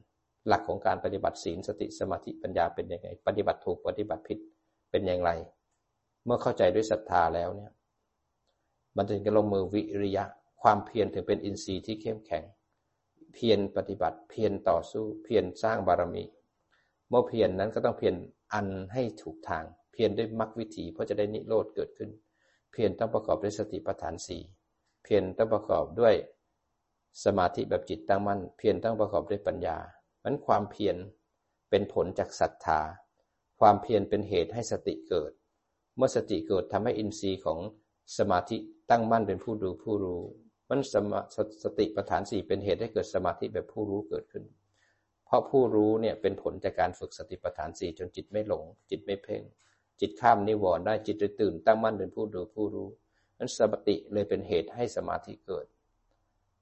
หลักของการปฏิบัติศีลสติสมาธิปัญญาเป็นยังไง ปฏิบัติถูกปฏิบัติผิดเป็นอย่างไร เมื่อเข้าใจด้วยศรัทธาแล้วเนี่ย มันถึงจะลงมือวิริยะ ความเพียรถึงเป็นอินทรีย์ที่เข้มแข็ง เพียรปฏิบัติ เพียรต่อสู้ เพียรสร้างบารมี เมื่อเพียรนนั้นก็ต้องเพียรอันให้ถูกทาง เพียรด้วยมรรควิถีเพราะจะได้นิโรธเกิดขึ้น เพียรต้องประกอบด้วยสติปัฏฐานสี่เพียรต้องประกอบด้วยสมาธิแบบจิตตั้งมั่น เพียรต้องประกอบด้วยปัญญา มันความเพียรเป็นผลจากศรัทธา ความเพียรเป็นเหตุให้สติเกิด เมื่อสติเกิดทำให้อินทรีย์ของสมาธิตั้งมั่นเป็นผู้ดูผู้รู้ มันสมาสติปัฏฐานสี่เป็นเหตุให้เกิดสมาธิแบบผู้รู้เกิดขึ้น เพราะผู้รู้เนี่ยเป็นผลจากการฝึกสติปัฏฐานสี่จนจิตไม่หลง จิตไม่เพ่ง จิตข้ามนิวรณ์ได้จิตตื่นตั้งมั่นเป็นผู้ดูผู้รู้นั้นสติเลยเป็นเหตุให้สมาธิเกิด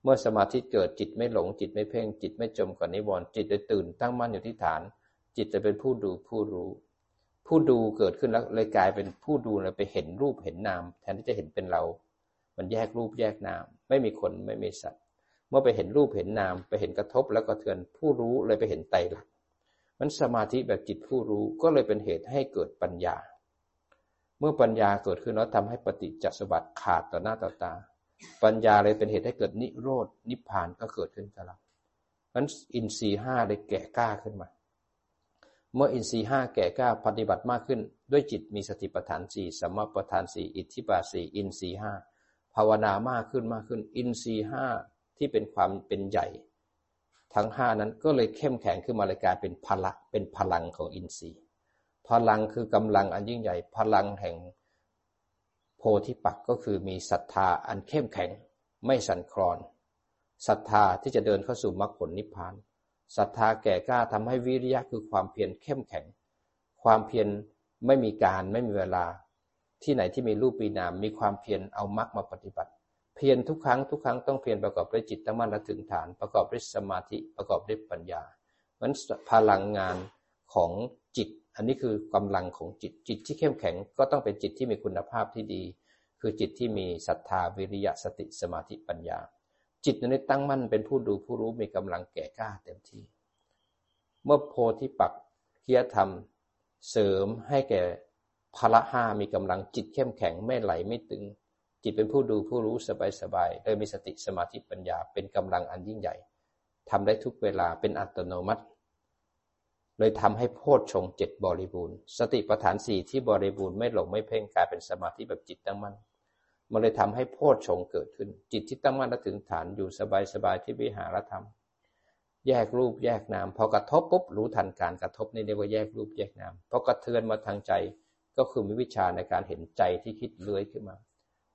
เมื่อสมาธิเกิดจิตไม่หลงจิตไม่เพ่งจิตไม่จมกับนิวรณ์จิตจะตื่นตั้งมั่นอยู่ที่ฐาน จิตจะเป็นผู้ดูผู้รู้ ผู้ดูเกิดขึ้นแล้วเลยกลายเป็นผู้ดูเลยไปเห็นรูปเห็นนาม แทนที่จะเห็นเป็นเรา มันแยกรูปแยกนาม ไม่มีคนไม่มีสัตว์ เมื่อไปเห็นรูปเห็นนาม ไปเห็นกระทบแล้วก็เทือนผู้รู้เลยไปเห็นไตรลักษณ์มันสมาธิแบบจิตผู้รู้ก็เลยเป็นเหตุให้เกิดปัญญา เมื่อปัญญาเกิดขึ้นแล้วทำให้ปฏิจจสมบัติขาดต่อหน้าต่อตา ปัญญาเลยเป็นเหตุให้เกิดนิโรดนิพพานก็เกิดขึ้นกับเรานั้นอินทรีห้าได้แก่กล้าขึ้นมา เมื่ออินทรีห้าแก่กล้าปฏิบัติมากขึ้น ด้วยจิตมีสติปัฏฐานสี่สมปัฏฐานสี่อิทธิบาสี่อินทรีห้าภาวนามากขึ้นมากขึ้น อินทรีห้าที่เป็นความเป็นใหญ่ ทั้งห้านั้นก็เลยเข้มแข็งขึ้นมาเลยกลายเป็นพลังเป็นพลังของอินทรีย์ พลังคือกำลังอันยิ่งใหญ่ พลังแห่ง โพธิปักก็คือมีศรัทธาอันเข้มแข็ง ไม่สั่นคลอนศรัทธาที่จะเดินเข้าสู่มรรคผลนิพพานศรัทธาแก่กล้าทำให้วิริยะคือความเพียรเข้มแข็ง ความเพียรไม่มีการไม่มีเวลา ที่ไหนที่มีรูปปีนามมีความเพียรเอามรรคมาปฏิบัติ เพียรทุกครั้งทุกครั้งต้องเพียรประกอบด้วยจิตตั้งมั่นและถึงฐาน ประกอบด้วยสมาธิประกอบด้วยปัญญามันพลังงานของจิต อันนี้คือกำลังของจิตจิตที่เข้มแข็งก็ต้องเป็นจิตที่มีคุณภาพที่ดี คือจิตที่มีศรัทธาวิริยะสติสมาธิปัญญา จิตนั้นตั้งมั่นเป็นผู้ดูผู้รู้มีกำลังแก่กล้าเต็มที่ เมื่อโพธิปักเคียธรรม เสริมให้แก่พละห้ามีกำลังจิตเข้มแข็งไม่ไหลไม่ตึง จิตเป็นผู้ดูผู้รู้สบายสบายโดยมีสติสมาธิปัญญาเป็นกำลังอันยิ่งใหญ่ทำได้ทุกเวลาเป็นอัตโนมัติ เลยทำให้โพชฌงเจ็ดบริบูรณ์ สติปัฏฐานสี่ที่บริบูรณ์ไม่หลงไม่เพ่งกลายเป็นสมาธิแบบจิตตั้งมั่นมันเลยทำให้โพชฌงเกิดขึ้น จิตที่ตั้งมั่นและถึงฐานอยู่สบายสบายที่วิหารธรรม แยกรูปแยกนามพอกระทบปุ๊บรู้ทันการกระทบนี่เรียกว่าแยกรูปแยกนามพอกระเทือนมาทางใจก็คือมีวิชาในการเห็นใจที่คิดเลื้อยขึ้นมา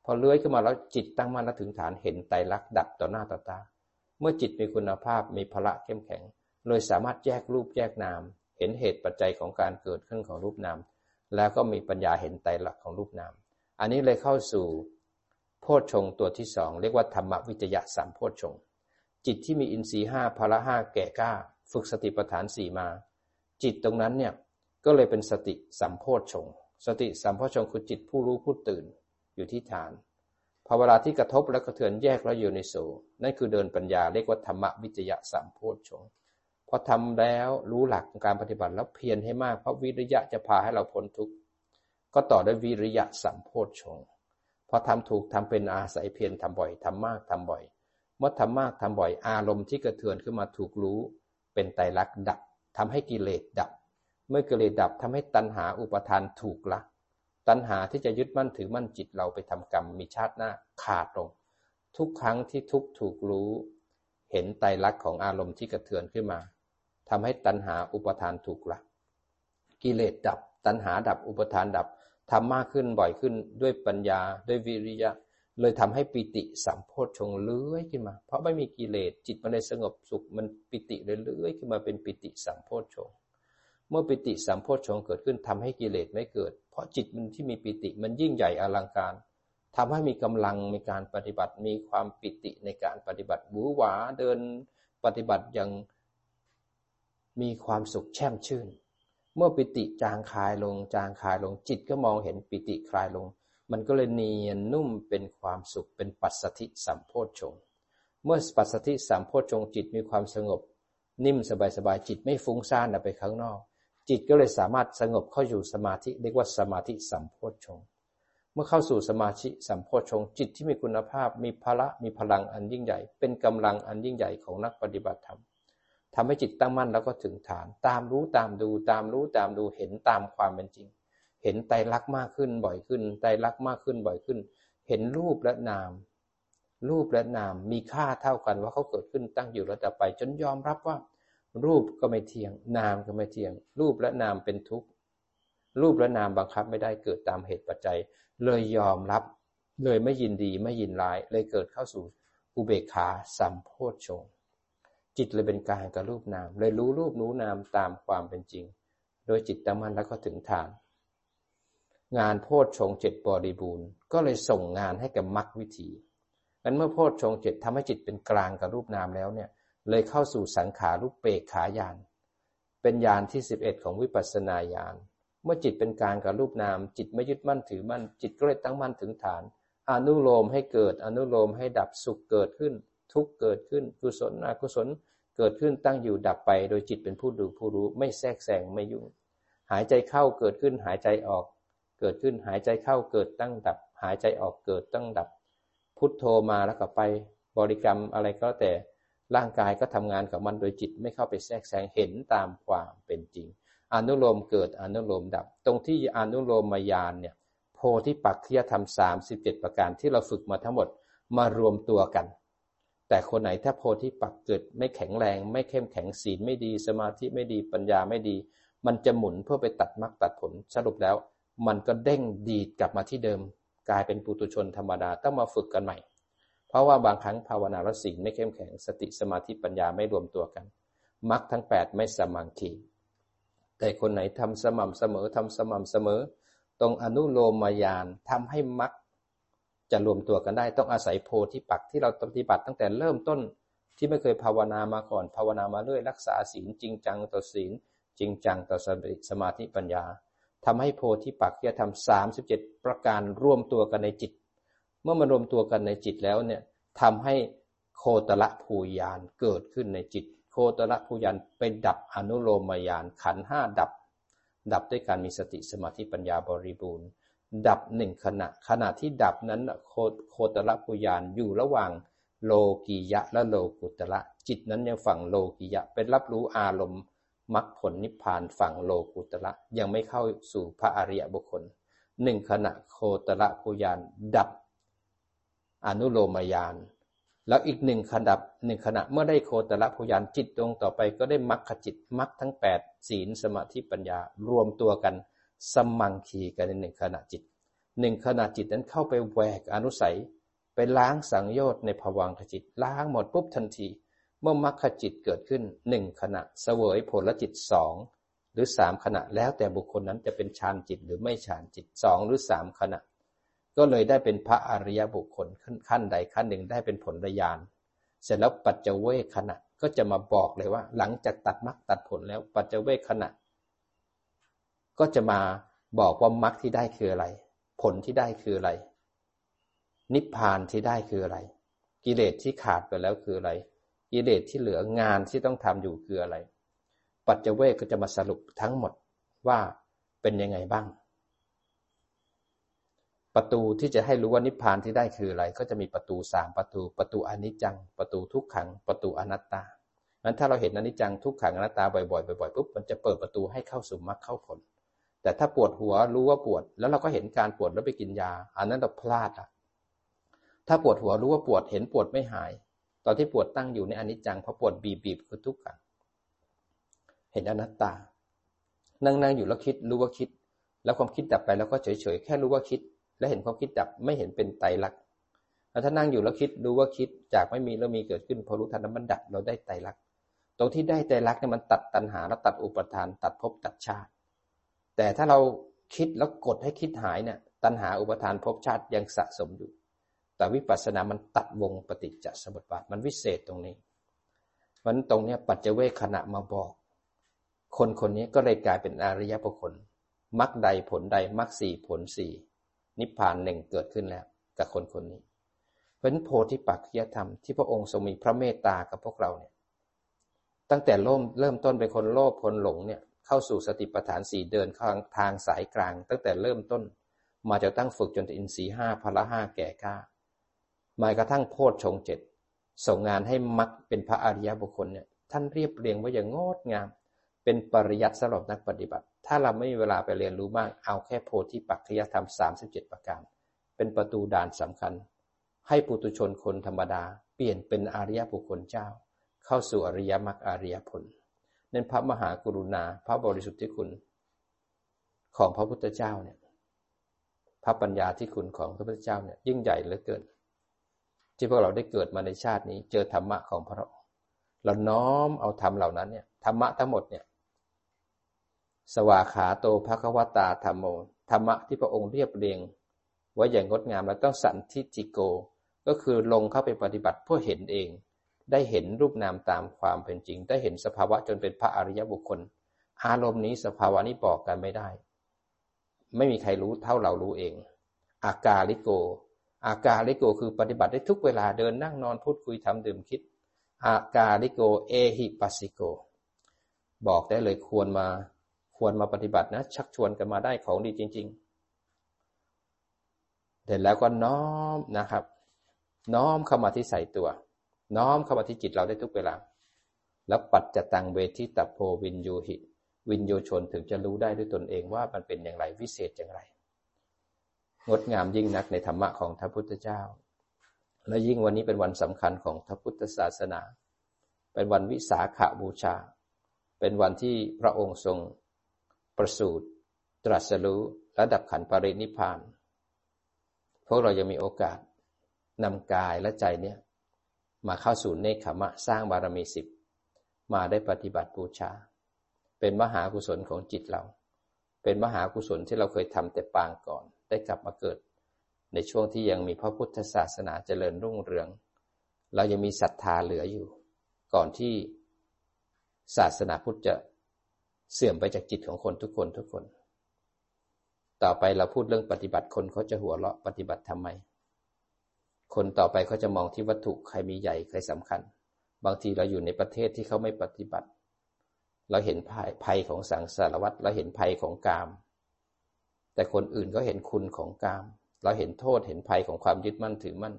พอเลื้อยขึ้นมาแล้วจิตตั้งมั่นและถึงฐานเห็นไตรลักษณ์ดับต่อหน้าต่อตา เมื่อจิตมีคุณภาพมีพละเข้มแข็ง เลยสามารถแยกรูปแยกนาม เห็นเหตุปัจจัยของการเกิดขึ้นของรูปนาม แล้วก็มีปัญญาเห็นไตรลักษณ์ของรูปนาม อันนี้เลยเข้าสู่โพชฌงตัวที่สองเรียกว่าธรรมวิจยะสามโพชฌงจิตที่มีอินทรีห้าพละห้าแก่กล้า ฝึกสติปัฏฐานสี่มา จิตตรงนั้นเนี่ยก็เลยเป็นสติสัมโพชฌงสติสัมโพชฌงคือจิตผู้รู้ผู้ตื่นอยู่ที่ฐานพอเวลาที่กระทบและกระเทือนแยกแล้วอยู่ในโสนั่นคือเดินปัญญาเรียกว่าธรรมวิจยะสัมโพชฌง พอทำแล้วรู้หลักของการปฏิบัติแล้วเพียรให้มาก เพราะวิริยะจะพาให้เราพ้นทุกข์ก็ต่อด้วยวิริยะสัมโพชฌงพอทำถูกทำเป็นอาศัยเพียรทำบ่อยทำมากทำบ่อย เมื่อทำมากทำบ่อยอารมณ์ที่กระเทือนขึ้นมาถูกรู้ เป็นไตรลักษณ์ดับทำให้กิเลสดับ เมื่อกิเลสดับทำให้ตัณหาอุปทานถูกละตัณหาที่จะยึดมั่นถือมั่นจิตเราไปทำกรรมมีชาติหน้าขาดลง ทุกครั้งที่ทุกถูกรู้ เห็นไตรลักษณ์ของอารมณ์ที่กระเทือนขึ้นมา ทำให้ตัณหาอุปทานถูกละกิเลสดับ ตัณหาดับอุปทานดับทำมากขึ้นบ่อยขึ้นด้วยปัญญาด้วยวิริยะ เลยทำให้ปิติสัมโพชฌงเลื้อยขึ้นมา เพราะไม่มีกิเลสจิตมันเลยสงบสุขมันปิติเลยเลื้อยขึ้นมาเป็นปิติสัมโพชฌงเมื่อปิติสัมโพชฌงเกิดขึ้นทำให้กิเลสไม่เกิด เพราะจิตมันที่มีปิติมันยิ่งใหญ่อลังการทำให้มีกำลังในการปฏิบัติมีความปิติในการปฏิบัติบูหวาเดินปฏิบัติอย่าง มีความสุขแช่มชื่น เมื่อปิติจางคายลงจางคายลงจิตก็มองเห็นปิติคลายลง มันก็เลยเนียนนุ่มเป็นความสุขเป็นปัสสธิสัมโพชฌงเมื่อปัสสธิสัมโพชฌงจิตมีความสงบ นิ่มสบายสบายจิตไม่ฟุ้งซ่านไปข้างนอก จิตก็เลยสามารถสงบเข้าอยู่สมาธิเรียกว่าสมาธิสัมโพชฌงเมื่อเข้าสู่สมาธิสัมโพชฌงจิตที่มีคุณภาพมีพละมีพลังอันยิ่งใหญ่ เป็นกำลังอันยิ่งใหญ่ของนักปฏิบัติธรรม ทำให้จิตตั้งมั่นแล้วก็ถึงฐาน ตามรู้ตามดู ตามรู้ตามดูเห็นตามความเป็นจริง เห็นไตรลักษณ์มากขึ้นบ่อยขึ้นไตรลักษณ์มากขึ้นบ่อยขึ้น เห็นรูปและนาม รูปและนามมีค่าเท่ากันว่าเขาเกิดขึ้นตั้งอยู่แล้วแต่ไป จนยอมรับว่า รูปก็ไม่เที่ยง นามก็ไม่เที่ยง รูปและนามเป็นทุกข์รูปและนามบังคับไม่ได้เกิดตามเหตุปัจจัย เลยยอมรับ เลยไม่ยินดีไม่ยินร้าย เลยเกิดเข้าสู่อุเบกขาสัมโพชฌง จิตเลยเป็นกลายกับรูปนาม เลยรู้รูปรู้นามตามความเป็นจริง โดยจิตตั้งมั่นแล้วก็ถึงฐาน งานโพชฌงเจ็ดบริบูรณ์ก็เลยส่งงานให้กับมรรควิธีงั้นเมื่อโพชฌงเจ็ดทำให้จิตเป็นกลางกับรูปนามแล้วเนี่ย เลยเข้าสู่สังขารูปเปกขายาน เป็นยานที่สิบเอ็ดของวิปัสสนาญาณเมื่อจิตเป็นกลางกับรูปนาม จิตไม่ยึดมั่นถือมั่น จิตก็เลยตั้งมั่นถึงฐาน อนุโลมให้เกิดอนุโลมให้ดับสุขเกิดขึ้น ทุกเกิดขึ้นกุศลอกุศลเกิดขึ้นตั้งอยู่ดับไป โดยจิตเป็นผู้ดูผู้รู้ไม่แทรกแซงไม่ยุ่ง หายใจเข้าเกิดขึ้นหายใจออก เกิดขึ้นหายใจเข้าเกิดตั้งดับ หายใจออกเกิดตั้งดับ พุทโธมาแล้วก็ไปบริกรรมอะไรก็แต่ร่างกายก็ทำงานกับมันโดยจิตไม่เข้าไปแทรกแซงเห็นตามความเป็นจริง อนุโลมเกิดอนุโลมดับ ตรงที่อนุโลมมายานเนี่ยโพธิปักขิยธรรมสามสิบเจ็ดประการที่เราฝึกมาทั้งหมดมารวมตัวกัน แต่คนไหนถ้าโพธิปักเกิดไม่แข็งแรง ไม่เข้มแข็งศีลไม่ดี สมาธิไม่ดีปัญญาไม่ดี มันจะหมุนเพื่อไปตัดมรรคตัดผลสรุปแล้ว มันก็เด้งดีดกลับมาที่เดิม กลายเป็นปุตุชนธรรมดาต้องมาฝึกกันใหม่ เพราะว่าบางครั้งภาวนาแล้วศีลไม่เข้มแข็งสติสมาธิปัญญาไม่รวมตัวกันมรรคทั้ง 8 ไม่สมังคีแต่คนไหนทำสม่ำเสมอทำสม่ำเสมอ ตรงอนุโลมมายานทำให้มรรค จะรวมตัวกันได้ต้องอาศัยโพธิปักที่เราปฏิบัติตั้งแต่เริ่มต้นที่ไม่เคยภาวนามาก่อน ภาวนามาเรื่อยรักษาศีลจริงจังต่อศีล จริงจังต่อสมาธิปัญญาทำให้โพธิปักจะทำสามสิบเจ็ดประการรวมตัวกันในจิต เมื่อมันรวมตัวกันในจิตแล้วเนี่ยทำให้โคตรภูยานเกิดขึ้นในจิต โคตรภูยานไปดับอนุโลมยานขันห้าดับ ดับด้วยการมีสติสมาธิปัญญาบริบูรณ์ ดับหนึ่งขณะ ขณะที่ดับนั้นโคโคตรปุยานอยู่ระหว่างโลกียะและโลกุตระจิตนั้นยังฝั่งโลกียะเป็นรับรู้อารมณ์มรรคผลนิพพานฝั่งโลกุตระยังไม่เข้าสู่พระอริยบุคคลหนึ่งขณะโคตรปุยานดับ อนุโลมยาน แล้วอีกหนึ่งขณะหนึ่งขณะเมื่อได้โคตรปุยานจิตตรงต่อไปก็ได้มรรคจิตมรรคทั้งแปดศีลสมาธิปัญญารวมตัวกัน สมังคีกันในหนึ่งขณะจิตหนึ่งขณะจิตนั้นเข้าไปแหวกอนุสัย ไปล้างสังโยชน์ในภวังคจิต ล้างหมดปุ๊บทันที เมื่อมรรคจิตเกิดขึ้นหนึ่งขณะเสวยผลจิตสองหรือสามขณะแล้วแต่บุคคลนั้นจะเป็นฌานจิตหรือไม่ฌานจิตสองหรือสามขณะ ก็เลยได้เป็นพระอริยบุคคลขั้นใดขั้นหนึ่งได้เป็นผลระยานเสร็จแล้วปัจเจเวขณะก็จะมาบอกเลยว่า หลังจากตัดมรรคตัดผลแล้วปัจเจเวขณะ ก็จะมาบอกว่ามรรคที่ได้คืออะไร ผลที่ได้คืออะไร นิพพานที่ได้คืออะไร กิเลสที่ขาดไปแล้วคืออะไร กิเลสที่เหลืองานที่ต้องทำอยู่คืออะไร ปัจเจเวกก็จะมาสรุปทั้งหมดว่าเป็นยังไงบ้างปประตูที่จะให้รู้ว่านิพพานที่ได้คืออะไร ก็จะมีประตูสามประตู ประตูอนิจจัง ประตูทุกขัง ประตูอนัตตางั้นถ้าเราเห็นอนิจจังทุกขังอนัตตาบ่อยๆบ่อยๆปุ๊บมันจะเปิดประตูให้เข้าสู่มรรคเข้าผล แต่ถ้าปวดหัวรู้ว่าปวด แล้วเราก็เห็นการปวดแล้วไปกินยา อันนั้นเราพลาดอะ ถ้าปวดหัวรู้ว่าปวดเห็นปวดไม่หาย ตอนที่ปวดตั้งอยู่ในอนิจจังพอปวดบีบบีบคือทุกขังเห็นอนัตตา นั่งนั่งอยู่แล้วคิดรู้ว่าคิด แล้วความคิดดับไปแล้วก็เฉยเฉยแค่รู้ว่าคิด แล้วเห็นความคิดดับไม่เห็นเป็นไตรลักษณ์แล้วถ้านั่งอยู่แล้วคิดรู้ว่าคิดจากไม่มีแล้วมีเกิดขึ้นพอรู้ทันมันดับเราได้ไตรลักษณ์ตรงที่ได้ไตรลักษณ์เนี่ยมันตัดตัณหาและตัดอุปทาน ตัดภพตัดชาติ แต่ถ้าเราคิดแล้วกดให้คิดหายเนี่ยตัณหาอุปทานภพชาติยังสะสมอยู่ แต่วิปัสสนามันตัดวงปฏิจจสมุปบาทมันวิเศษตรงนี้มันตรงเนี้ยปัจเจเวคขณะมาบอก คนคนนี้ก็เลยกลายเป็นอริยบุคคลมรรคใดผลใดมรรคสี่ผลสี่นิพพานหนึ่งเกิดขึ้นแล้วกับคนคนนี้เป็นโพธิปักขียธรรมที่พระองค์ทรงมีพระเมตตากับพวกเราเนี่ยตั้งแต่เริ่มเริ่มต้นเป็นคนโลภคนหลงเนี่ย เข้าสู่สติปัฏฐานสี่เดินข้างทางสายกลาง ตั้งแต่เริ่มต้น มาจะตั้งฝึกจนถึงอินทรีห้าพละห้าแก่กล้าหมายกระทั่งโพชฌงเจ็ดส่งงานให้มรรคเป็นพระอริยบุคคลเนี่ยท่านเรียบเรียงไว้อย่างงดงาม เป็นปริยัติสำหรับนักปฏิบัติ ถ้าเราไม่มีเวลาไปเรียนรู้มาก เอาแค่โพธิปักขิยธรรม 37 ประการ เป็นประตูด่านสำคัญ ให้ปุตุชนคนธรรมดา เปลี่ยนเป็นอริยบุคคลเจ้า เข้าสู่อริยมรรคอริยผล นั่นพระมหากรุณา พระบริสุทธิ์ที่คุณ ของพระพุทธเจ้าเนี่ย พระปัญญาที่คุณของพระพุทธเจ้าเนี่ยยิ่งใหญ่เหลือเกิน ที่พวกเราได้เกิดมาในชาตินี้ เจอธรรมะของพระองค์เราน้อมเอาธรรมเหล่านั้นเนี่ยธรรมะทั้งหมดเนี่ย สวาขาโตภควตาธรรมโมธรรมะที่พระองค์เรียบเรียงไว้อย่างงดงามแล้วต้องสันทิจิโก ก็คือลงเข้าไปปฏิบัติเพื่อเห็นเอง ได้เห็นรูปนามตามความเป็นจริง ได้เห็นสภาวะจนเป็นพระอริยบุคคล อารมณ์นี้สภาวะนี้บอกกันไม่ได้ ไม่มีใครรู้เท่าเรารู้เอง อากาลิโก อากาลิโกคือปฏิบัติได้ทุกเวลาเดินนั่งนอนพูดคุยทำดื่มคิด อากาลิโกเอหิปัสสิโก บอกได้เลยควรมาควรมาปฏิบัตินะ ชักชวนกันมาได้ของดีจริง ๆ เสร็จแล้วก็น้อมนะครับ น้อมเข้ามาที่ใส่ตัว น้อมเข้ามาที่จิตเราได้ทุกเวลา แล้วปัจจตังเวทิตโพวินยูหิ วินโยชนถึงจะรู้ได้ด้วยตนเองว่ามันเป็นอย่างไรวิเศษอย่างไร งดงามยิ่งนักในธรรมะของพระพุทธเจ้า และยิ่งวันนี้เป็นวันสำคัญของพระพุทธศาสนา เป็นวันวิสาขาบูชา เป็นวันที่พระองค์ทรงประสูติตรัสรู้ระดับขันปรินิพาน พวกเรายังมีโอกาสนำกายและใจเนี่ย มาเข้าสู่เนคขมะสร้างบารมีสิบมาได้ปฏิบัติบูชา เป็นมหากุศลของจิตเรา เป็นมหากุศลที่เราเคยทำแต่ปางก่อน ได้กลับมาเกิด ในช่วงที่ยังมีพระพุทธศาสนาเจริญรุ่งเรือง เรายังมีศรัทธาเหลืออยู่ ก่อนที่ศาสนาพุทธจะเสื่อมไปจากจิตของคนทุกคนทุกคน ต่อไปเราพูดเรื่องปฏิบัติคนเขาจะหัวเราะปฏิบัติทำไม คนต่อไปเขาจะมองที่วัตถุใครมีใหญ่ใครสำคัญ บางทีเราอยู่ในประเทศที่เขาไม่ปฏิบัติ เราเห็นภัยภัยของสังสารวัตรเราเห็นภัยของกาม แต่คนอื่นก็เห็นคุณของกาม เราเห็นโทษเห็นภัยของความยึดมั่นถือมั่น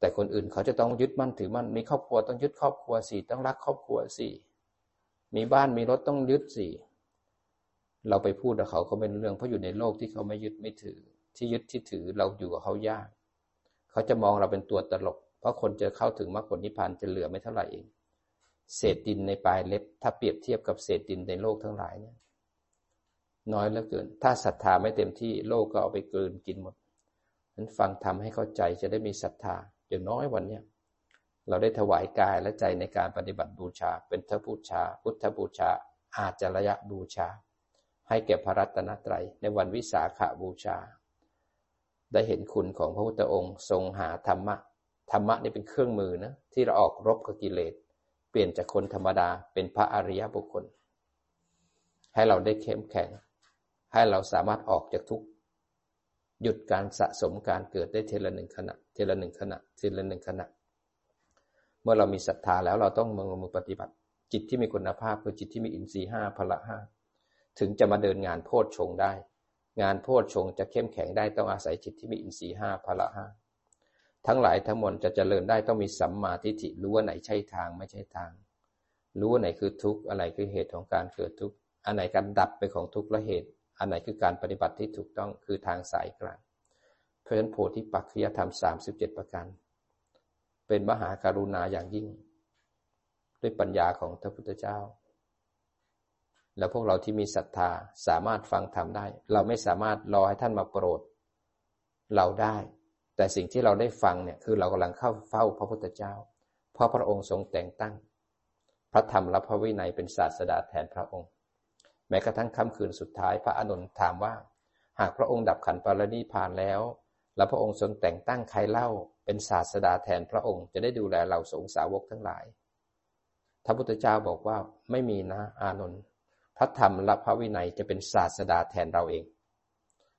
แต่คนอื่นเขาจะต้องยึดมั่นถือมั่น มีครอบครัวต้องยึดครอบครัวสี่ต้องรักครอบครัวสี่มีบ้านมีรถต้องยึดสิเราไปพูดกับเขาเขาเป็นเรื่องเพราะอยู่ในโลกที่เขาไม่ยึดไม่ถือ ที่ยึดที่ถือเราอยู่กับเขายาก เขาจะมองเราเป็นตัวตลก เพราะคนจะเข้าถึงมรรคผลนิพพานจะเหลือไม่เท่าไหร่เอง เศษดินในปลายเล็บ ถ้าเปรียบเทียบกับเศษดินในโลกทั้งหลายเนี่ยน้อยเหลือเกิน ถ้าศรัทธาไม่เต็มที่โลกก็เอาไปกลืนกินหมดนั้นฟังทำให้เข้าใจจะได้มีศรัทธาอย่างน้อยวันเนี้ยเราได้ถวายกายและใจในการปฏิบัติบูชา เป็นทบูชา พุทธบูชา อาจระยะบูชา ให้แก่พระรัตนตรัยในวันวิสาขาบูชา ได้เห็นคุณของพระพุทธองค์ทรงหาธรรมะ ธรรมะนี่เป็นเครื่องมือนะที่เราออกรบกับกิเลส เปลี่ยนจากคนธรรมดาเป็นพระอริยบุคคล ให้เราได้เข้มแข็ง ให้เราสามารถออกจากทุกหยุดการสะสมการเกิดได้เทละหนึ่งขณะ เทละหนึ่งขณะ เทละหนึ่งขณะ เมื่อเรามีศรัทธาแล้วเราต้องมือมือปฏิบัติ จิตที่มีคุณภาพคือจิตที่มีอินทรีย์ห้าพละห้าถึงจะมาเดินงานโพชฌงได้ งานโพชฌงจะเข้มแข็งได้ต้องอาศัยจิตที่มีอินทรีย์ห้าพละห้าทั้งหลายทั้งมวลจะเจริญได้ต้องมีสัมมาทิฏฐิรู้ว่าไหนใช่ทางไม่ใช่ทาง รู้ว่าไหนคือทุกข์อะไรคือเหตุของการเกิดทุกข์อันไหนการดับไปของทุกข์และเหตุ อันไหนคือการปฏิบัติที่ถูกต้องคือทางสายกลางเพราะฉะนั้นโพธิปักขยธรรมสามสิบเจ็ดประการเป็นมหาการุณาอย่างยิ่ง ด้วยปัญญาของพระพุทธเจ้า แล้วพวกเราที่มีศรัทธาสามารถฟังธรรมได้ เราไม่สามารถรอให้ท่านมาโปรด เราได้ แต่สิ่งที่เราได้ฟังเนี่ยคือเรากำลังเข้าเฝ้าพระพุทธเจ้า เพราะพระองค์ทรงแต่งตั้ง พระธรรมและพระวินัยเป็นศาสดาแทนพระองค์ แม้กระทั่งค่ำคืนสุดท้ายพระอนุนถามว่า หากพระองค์ดับขันปารณีผ่านแล้ว แล้วพระองค์ทรงแต่งตั้งใครเล่า เป็นศาสดาแทนพระองค์จะได้ดูแลเราสงสาวกทั้งหลายพระพุทธเจ้าบอกว่าไม่มีนะอานนท์ พระธรรมและพระวินัยจะเป็นศาสดาแทนเราเอง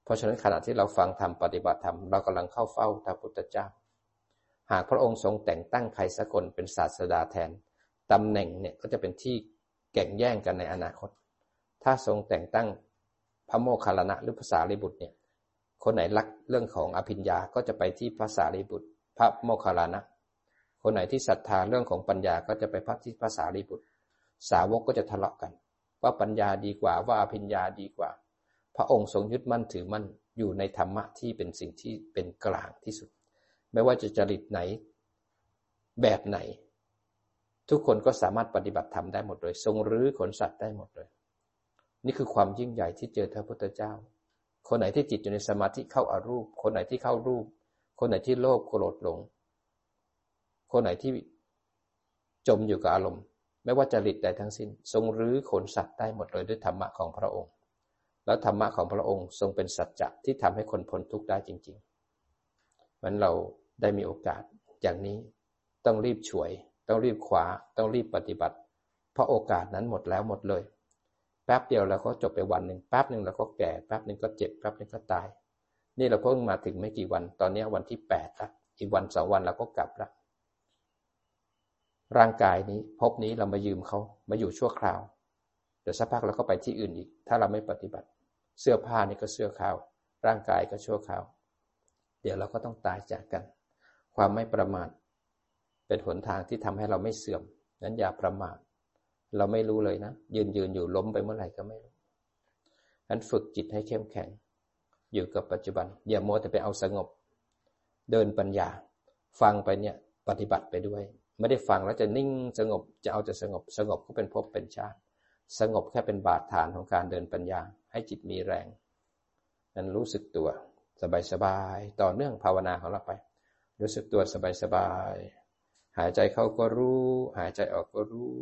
เพราะฉะนั้นขณะที่เราฟังธรรมปฏิบัติธรรมเรากำลังเข้าเฝ้าพระพุทธเจ้า หากพระองค์ทรงแต่งตั้งใครสักคนเป็นศาสดาแทนตำแหน่งเนี่ยก็จะเป็นที่แข่งแย่งกันในอนาคต ถ้าทรงแต่งตั้งพระโมคคัลลานะหรือภาษาลิบุตรเนี่ย คนไหนรักเรื่องของอภิญญาก็จะไปที่ภาษาลิบุตร พระโมคคัลลานะ คนไหนที่ศรัทธาเรื่องของปัญญาก็จะไปพักที่ภาษาลีบุตร สาวกก็จะทะเลาะกัน ว่าปัญญาดีกว่าว่าอภิญญาดีกว่า พระองค์ทรงยึดมั่นถือมั่นอยู่ในธรรมะที่เป็นสิ่งที่เป็นกลางที่สุด ไม่ว่าจะจริตไหน แบบไหน ทุกคนก็สามารถปฏิบัติธรรมได้หมดเลย ทรงรื้อขนสัตว์ได้หมดเลย นี่คือความยิ่งใหญ่ที่เจอพระพุทธเจ้า คนไหนที่จิตอยู่ในสมาธิเข้าอารูป คนไหนที่เข้ารูป คนไหนที่โลภโกรธหลง คนไหนที่จมอยู่กับอารมณ์ ไม่ว่าจะริดใดทั้งสิ้น ทรงรื้อขนสัตว์ได้หมดเลยด้วยธรรมะของพระองค์ แล้วธรรมะของพระองค์ทรงเป็นสัจจะที่ทำให้คนพ้นทุกข์ได้จริงๆมันเราได้มีโอกาสอย่างนี้ต้องรีบฉวย ต้องรีบขวาต้องรีบปฏิบัติ เพราะโอกาสนั้นหมดแล้วหมดเลย แป๊บเดียวเราก็จบไปวันหนึ่งแป๊บหนึ่งเราก็แก่แป๊บหนึ่งก็เจ็บแป๊บหนึ่งก็ตาย นี่เราเพิ่งมาถึงไม่กี่วัน ตอนนี้วันที่แปดละอีกวันสองวันเราก็กลับละ ร่างกายนี้พบนี้เรามายืมเขามาอยู่ชั่วคราวเดี๋ยวสักพักเราก็ไปที่อื่นอีก ถ้าเราไม่ปฏิบัติ เสื้อผ้านี่ก็เสื้อคราว ร่างกายก็ชั่วคราว เดี๋ยวเราก็ต้องตายจากกัน ความไม่ประมาทเป็นหนทางที่ทำให้เราไม่เสื่อมนั้นอย่าประมาทเราไม่รู้เลยนะ ยืนยืนอยู่ล้มไปเมื่อไหร่ก็ไม่รู้นั้นฝึกจิตให้เข้มแข็ง อยู่กับปัจจุบัน อย่ามัวแต่ไปเอาสงบ เดินปัญญา ฟังไปเนี่ย ปฏิบัติไปด้วย ไม่ได้ฟังแล้วจะนิ่งสงบจะเอาจะสงบสงบก็เป็นภพเป็นชาติ สงบแค่เป็นบาดฐานของการเดินปัญญา ให้จิตมีแรงนั้นรู้สึกตัวสบายสบายต่อเนื่องภาวนาของเราไป รู้สึกตัวสบายสบายหายใจเข้าก็รู้ หายใจออกก็รู้